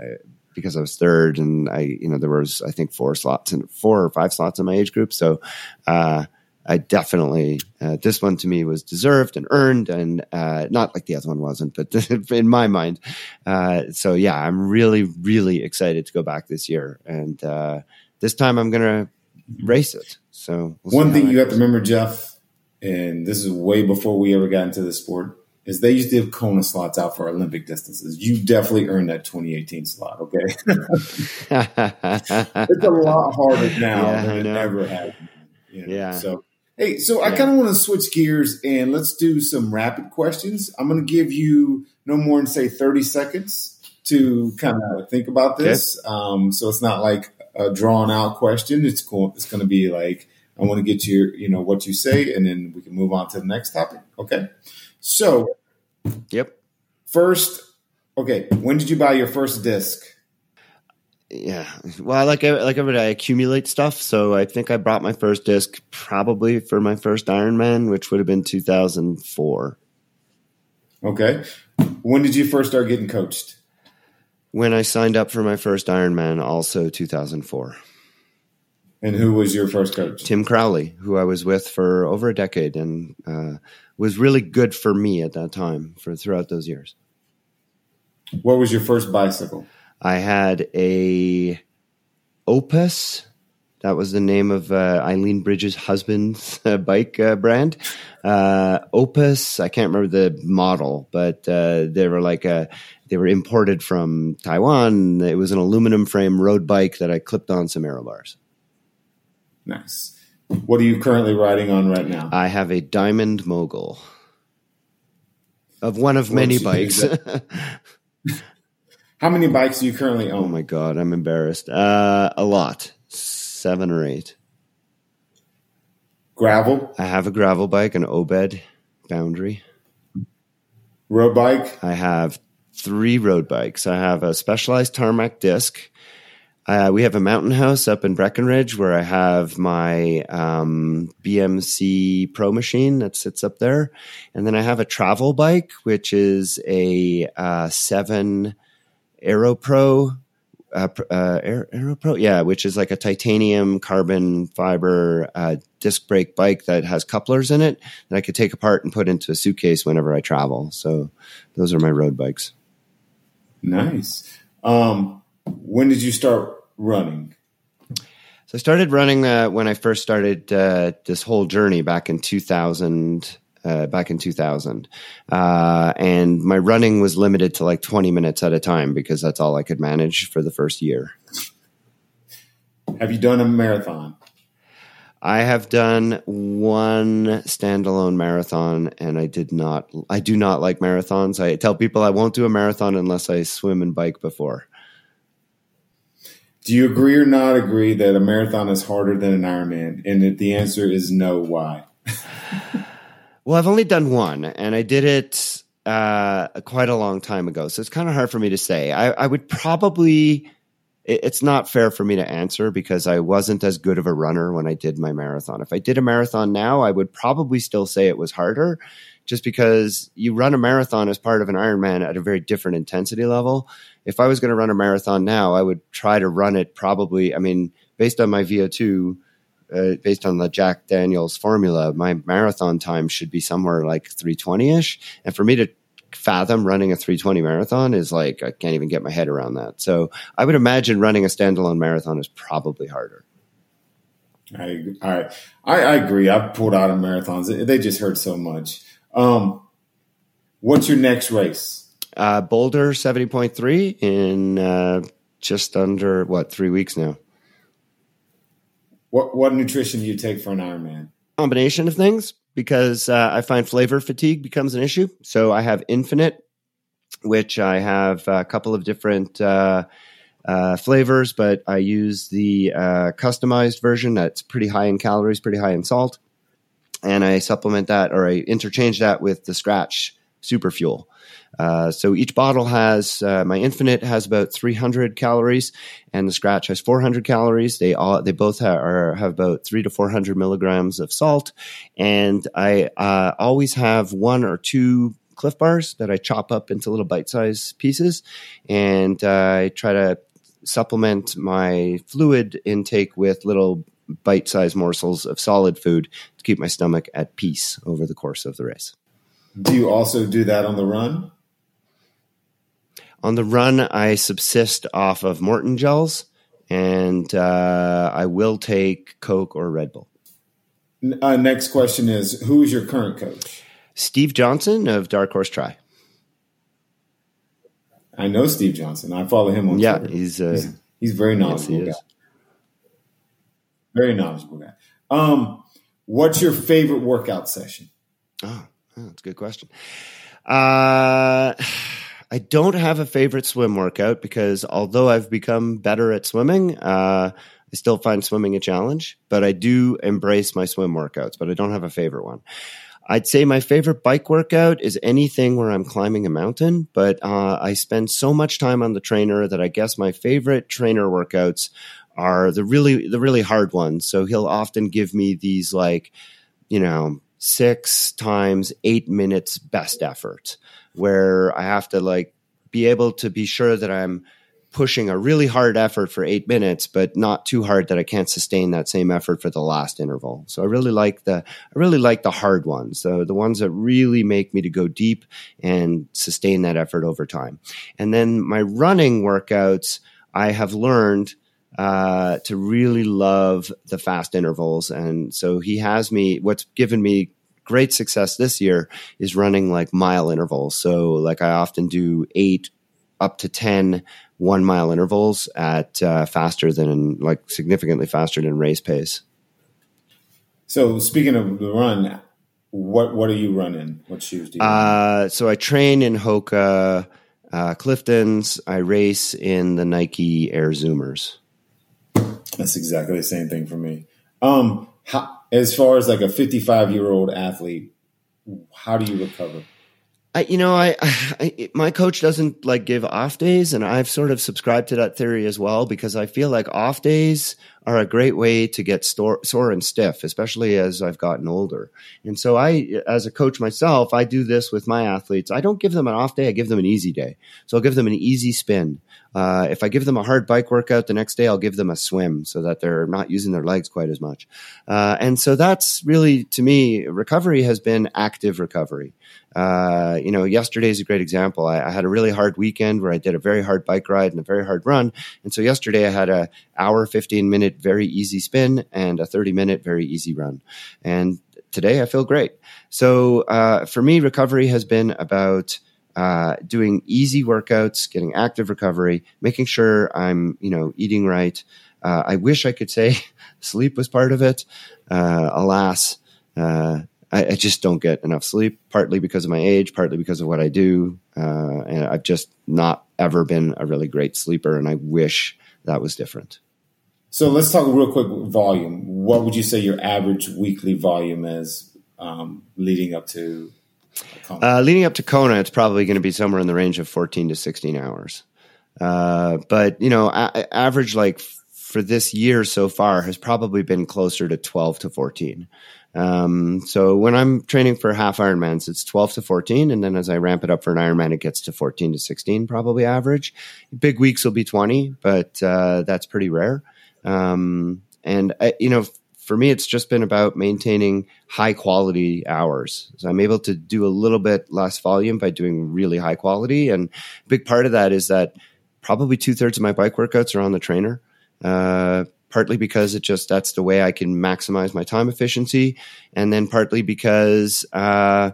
because I was third, and I you know there was I think four slots and four or five slots in my age group, so. Uh, I definitely uh, this one to me was deserved and earned, and uh, not like the other one wasn't, but in my mind. Uh, so yeah, I'm really really excited to go back this year, and uh, this time I'm gonna race it. So we'll one thing you have to remember, Jeff, and this is way before we ever got into the sport, is they used to have Kona slots out for Olympic distances. You definitely earned that 2018 slot. Okay, it's a lot harder now yeah, than it ever has. You know? Yeah. So Hey, so I kind of want to switch gears and let's do some rapid questions. I'm going to give you no more than say 30 seconds to kind of think about this. Okay. Um, so it's not like a drawn out question. It's cool. It's going to be like I want to get your, you know, what you say, and then we can move on to the next topic. Okay. So, yep. First, okay. When did you buy your first disc? yeah well like like I accumulate stuff so i think i brought my first disc probably for my first ironman which would have been 2004 okay when did you first start getting coached when i signed up for my first ironman also 2004 and who was your first coach? Tim crowley who i was with for over a decade and uh, was really good for me at that time for throughout those years. What was your first bicycle? I had a Opus. That was the name of uh, Eileen Bridges' husband's uh, bike uh, brand. Uh, Opus. I can't remember the model, but uh, they were like a. They were imported from Taiwan. It was an aluminum frame road bike that I clipped on some aero bars. Nice. What are you currently riding on right now? I have a Diamond Mogul of one of many bikes. How many bikes do you currently own? Oh my god, I'm embarrassed. Uh, a lot, seven or eight. Gravel. I have a gravel bike, an Obed Boundary. Road bike. I have three road bikes. I have a specialized tarmac disc. Uh, we have a mountain house up in Breckenridge where I have my um, BMC Pro machine that sits up there, and then I have a travel bike, which is a uh, seven AeroPro, uh, uh, AeroPro, yeah, which is like a titanium carbon fiber uh, disc brake bike that has couplers in it that I could take apart and put into a suitcase whenever I travel. So those are my road bikes. Nice. Um, when did you start running? So I started running uh, when I first started uh, this whole journey back in 2000 uh, back in 2000. Uh, and my running was limited to like 20 minutes at a time because that's all I could manage for the first year. Have you done a marathon? I have done one standalone marathon and I did not, I do not like marathons. I tell people I won't do a marathon unless I swim and bike before. Do you agree or not agree that a marathon is harder than an Ironman? And that the answer is no. Why? Well, I've only done one, and I did it uh, quite a long time ago, so it's kind of hard for me to say. I, I would probably. It, it's not fair for me to answer because I wasn't as good of a runner when I did my marathon. If I did a marathon now, I would probably still say it was harder, just because you run a marathon as part of an Ironman at a very different intensity level. If I was going to run a marathon now, I would try to run it probably. I mean, based on my VO2 uh, based on the Jack Daniels formula, my marathon time should be somewhere like 320 ish. And for me to fathom running a 320 marathon is like, I can't even get my head around that. So I would imagine running a standalone marathon is probably harder. I, all right. I, I agree. I've pulled out of marathons. They just hurt so much. Um, what's your next race? Uh, Boulder 70.3 in uh, just under, what, three weeks now. What what nutrition do you take for an Ironman? Combination of things because uh, I find flavor fatigue becomes an issue. So I have Infinit, which I have a couple of different uh, uh, flavors, but I use the uh, customized version that's pretty high in calories, pretty high in salt, and I supplement that or I interchange that with the Skratch Super Fuel. Uh, so each bottle has uh, my Infinit has about 300 calories, and the Skratch has 400 calories. They all they both have, are, have about three to 400 milligrams of salt, and I uh, always have one or two Clif Bars that I chop up into little bite-sized pieces, and uh, I try to supplement my fluid intake with little bite-sized morsels of solid food to keep my stomach at peace over the course of the race. Do you also do that on the run? On the run, I subsist off of Maurten gels, and uh, I will take Coke or Red Bull. Uh, next question is Who is your current coach? Steve Johnson of Dark Horse Tri. I know Steve Johnson. I follow him on yeah, Twitter. he's, uh, he's he's very knowledgeable yes, guy. Very knowledgeable guy. Um, what's your favorite workout session? Oh, that's a good question. Uh, I don't have a favorite swim workout because although I've become better at swimming, uh, I still find swimming a challenge. But I do embrace my swim workouts, but I don't have a favorite one. I'd say my favorite bike workout is anything where I'm climbing a mountain, but uh, I spend so much time on the trainer that I guess my favorite trainer workouts are the really the really hard ones. So he'll often give me these like, you know, six times eight minutes best effort, where I have to like be able to be sure that I'm pushing a really hard effort for eight minutes, but not too hard that I can't sustain that same effort for the last interval. So I really like the I really like the hard ones, so the ones that really make me to go deep and sustain that effort over time. And then my running workouts, I have learned uh, to really love the fast intervals, and so he has me. What's given me great success this year is running like mile intervals. So like I often do eight up to 10 one mile intervals at uh, faster than like significantly faster than race pace. So speaking of the run, what what are you running? What shoes do you? Uh, so I train in Hoka, uh, Cliftons. I race in the Nike Air Zoomers. That's exactly the same thing for me. Um, how, as far as like a 55 year old athlete, how do you recover? I, you know, I, I, my coach doesn't like give off days, and I've sort of subscribed to that theory as well because I feel like off days are a great way to get store, sore and stiff, especially as I've gotten older. And so, I, as a coach myself, I do this with my athletes. I don't give them an off day; I give them an easy day. So I'll give them an easy spin. Uh, if I give them a hard bike workout the next day, I'll give them a swim so that they're not using their legs quite as much. Uh, and so that's really, to me, recovery has been active recovery. Uh, you know, yesterday is a great example. I, I, had a really hard weekend where I did a very hard bike ride and a very hard run. And so yesterday I had a hour, 15 minute, very easy spin and a 30 minute, very easy run. And today I feel great. So, uh, for me, recovery has been about, uh, doing easy workouts, getting active recovery, making sure I'm, you know, eating right. Uh, I wish I could say sleep was part of it. Uh, alas, uh, I, I, just don't get enough sleep, partly because of my age, partly because of what I do. Uh, and I've just not ever been a really great sleeper, and I wish that was different. So let's talk real quick volume. What would you say your average weekly volume is um, leading up to uh, leading up to Kona, it's probably going to be somewhere in the range of 14 to 16 hours. Uh, but, you know, a- average like for this year so far has probably been closer to 12 to 14. Um, so when I'm training for half Ironmans, it's 12 to 14. And then as I ramp it up for an Ironman, it gets to 14 to 16, probably average. Big weeks will be 20, but uh, that's pretty rare. Um, and, I, you know, for me, it's just been about maintaining high quality hours. So I'm able to do a little bit less volume by doing really high quality. And a big part of that is that probably two thirds of my bike workouts are on the trainer. Uh, partly because it just that's the way I can maximize my time efficiency, and then partly because uh,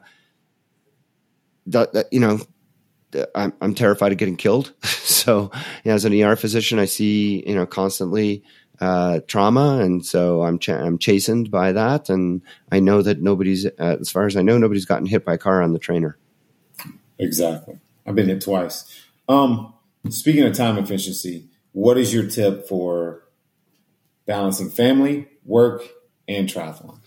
you know I'm, I'm terrified of getting killed. so you know, as an ER physician, I see you know constantly uh, trauma, and so I'm ch- I'm chastened by that, and I know that nobody's, uh, as far as I know, nobody's gotten hit by a car on the trainer. Exactly, I've been hit twice. Um, speaking of time efficiency, what is your tip for balancing family, work, and triathlon?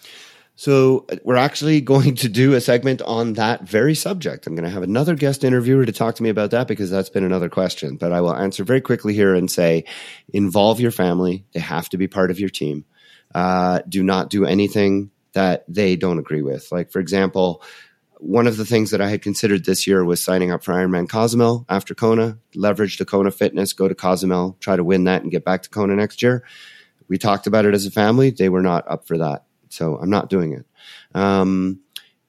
So we're actually going to do a segment on that very subject. I'm going to have another guest interviewer to talk to me about that because that's been another question. But I will answer very quickly here and say, involve your family. They have to be part of your team. Uh, do not do anything that they don't agree with. Like for example, one of the things that I had considered this year was signing up for Ironman Cozumel after Kona, leverage the Kona fitness, go to Cozumel, try to win that and get back to Kona next year. We talked about it as a family. They were not up for that. So I'm not doing it. Um,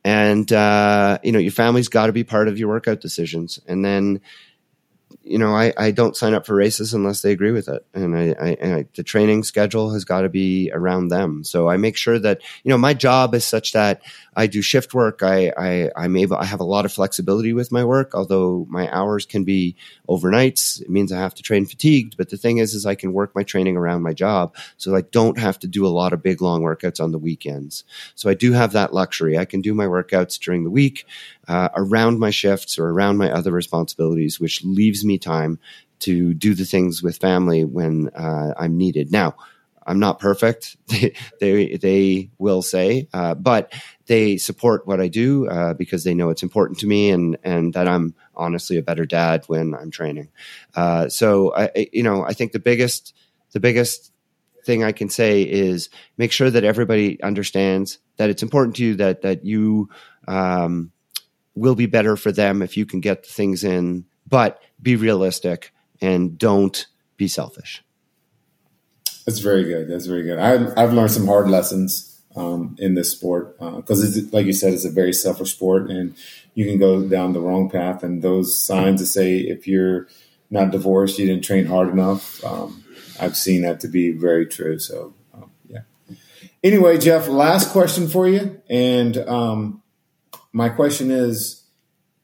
and, uh, you know, your family's got to be part of your workout decisions. And then, you know, I, I don't sign up for races unless they agree with it. And I, I, I the training schedule has got to be around them. So I make sure that, you know, my job is such that I do shift work. I, I, I'm able, I have a lot of flexibility with my work, although my hours can be overnights. It means I have to train fatigued. But the thing is, is I can work my training around my job. So I don't have to do a lot of big, long workouts on the weekends. So I do have that luxury. I can do my workouts during the week, uh, around my shifts or around my other responsibilities, which leaves me time to do the things with family when uh, I'm needed. Now, I'm not perfect. they they will say, uh, but they support what I do uh, because they know it's important to me and and that I'm honestly a better dad when I'm training. Uh, so I you know I think the biggest the biggest thing I can say is make sure that everybody understands that it's important to you that that you um, will be better for them if you can get things in, but be realistic and don't be selfish. That's very good. That's very good. I've, I've learned some hard lessons um, in this sport because, uh, like you said, it's a very selfish sport, and you can go down the wrong path. And those signs that say if you're not divorced, you didn't train hard enough. Um, I've seen that to be very true. So, um, yeah. Anyway, Jeff, last question for you, and um, my question is: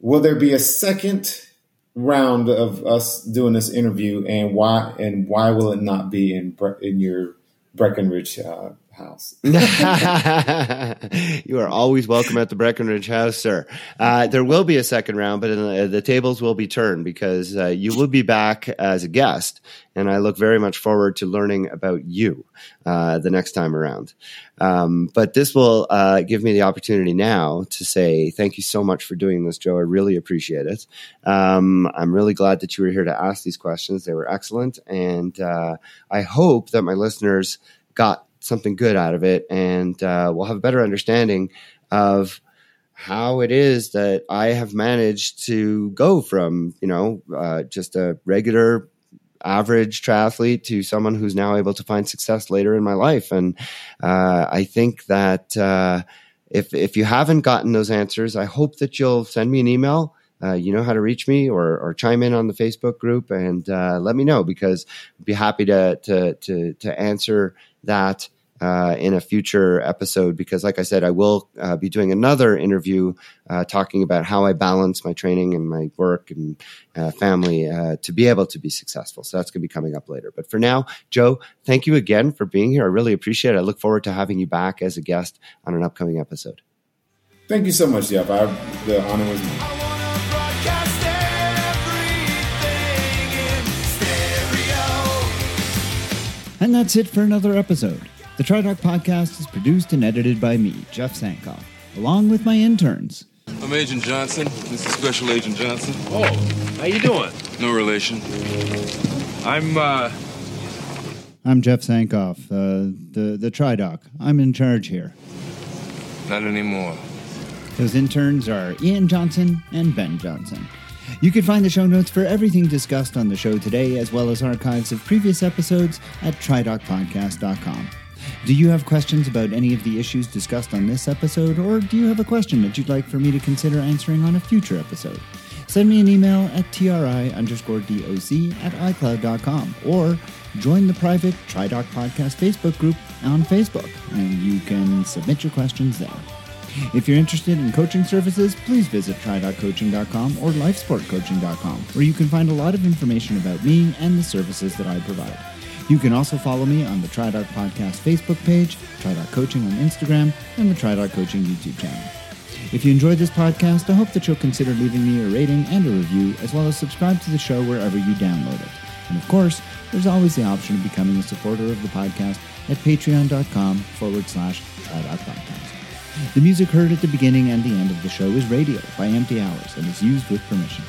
Will there be a second? round of us doing this interview, and why and why will it not be in in your Breckenridge uh, house? you are always welcome at the Breckenridge house, sir. Uh, there will be a second round, but the, the, tables will be turned because uh, you will be back as a guest, and I look very much forward to learning about you uh, the next time around. Um, but this will uh, give me the opportunity now to say thank you so much for doing this, Joe. I really appreciate it. Um, I'm really glad that you were here to ask these questions. They were excellent, and uh, I hope that my listeners got something good out of it, and uh, we'll have a better understanding of how it is that I have managed to go from, you know, uh, just a regular average triathlete to someone who's now able to find success later in my life. And uh, I think that uh, if if you haven't gotten those answers, I hope that you'll send me an email. Uh, you know how to reach me or, or chime in on the Facebook group and uh, let me know because I'd be happy to to to, to answer that uh, in a future episode because, like I said, I will uh, be doing another interview uh, talking about how I balance my training and my work and uh, family uh, to be able to be successful. So that's going to be coming up later. But for now, Joe, thank you again for being here. I really appreciate it. I look forward to having you back as a guest on an upcoming episode. Thank you so much, Jeff. I, the honor was mine. And that's it for another episode. The TriDoc podcast is produced and edited by me, Jeff Sankoff, along with my interns. I'm Agent Johnson. This is Special Agent Johnson. Oh, how you doing? No relation. I'm, uh... I'm Jeff Sankoff, uh, the, the TriDoc. I'm in charge here. Not anymore. Those interns are Ian Johnson and Ben Johnson. You can find the show notes for everything discussed on the show today, as well as archives of previous episodes at tridocpodcast.com. Do you have questions about any of the issues discussed on this episode, or do you have a question that you'd like for me to consider answering on a future episode? Send me an email at tri underscore doc at icloud.com or join the private TriDoc Podcast Facebook group on Facebook, and you can submit your questions there. If you're interested in coaching services, please visit try.coaching.com or lifesportcoaching.com, where you can find a lot of information about me and the services that I provide. You can also follow me on the TriDoc Podcast Facebook page, TriDoc Coaching on Instagram, and the TriDoc Coaching YouTube channel. If you enjoyed this podcast, I hope that you'll consider leaving me a rating and a review, as well as subscribe to the show wherever you download it. And of course, there's always the option of becoming a supporter of the podcast at patreon.com forward slash TriDoc Podcast. The music heard at the beginning and the end of the show is Radio by Empty Hours and is used with permission.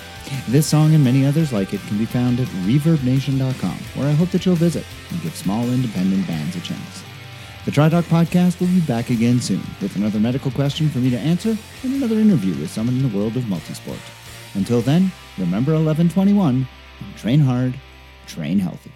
This song and many others like it can be found at ReverbNation.com, where I hope that you'll visit and give small independent bands a chance. The TriDoc podcast will be back again soon with another medical question for me to answer and another interview with someone in the world of multisport. Until then, remember 1121 and train hard, train healthy.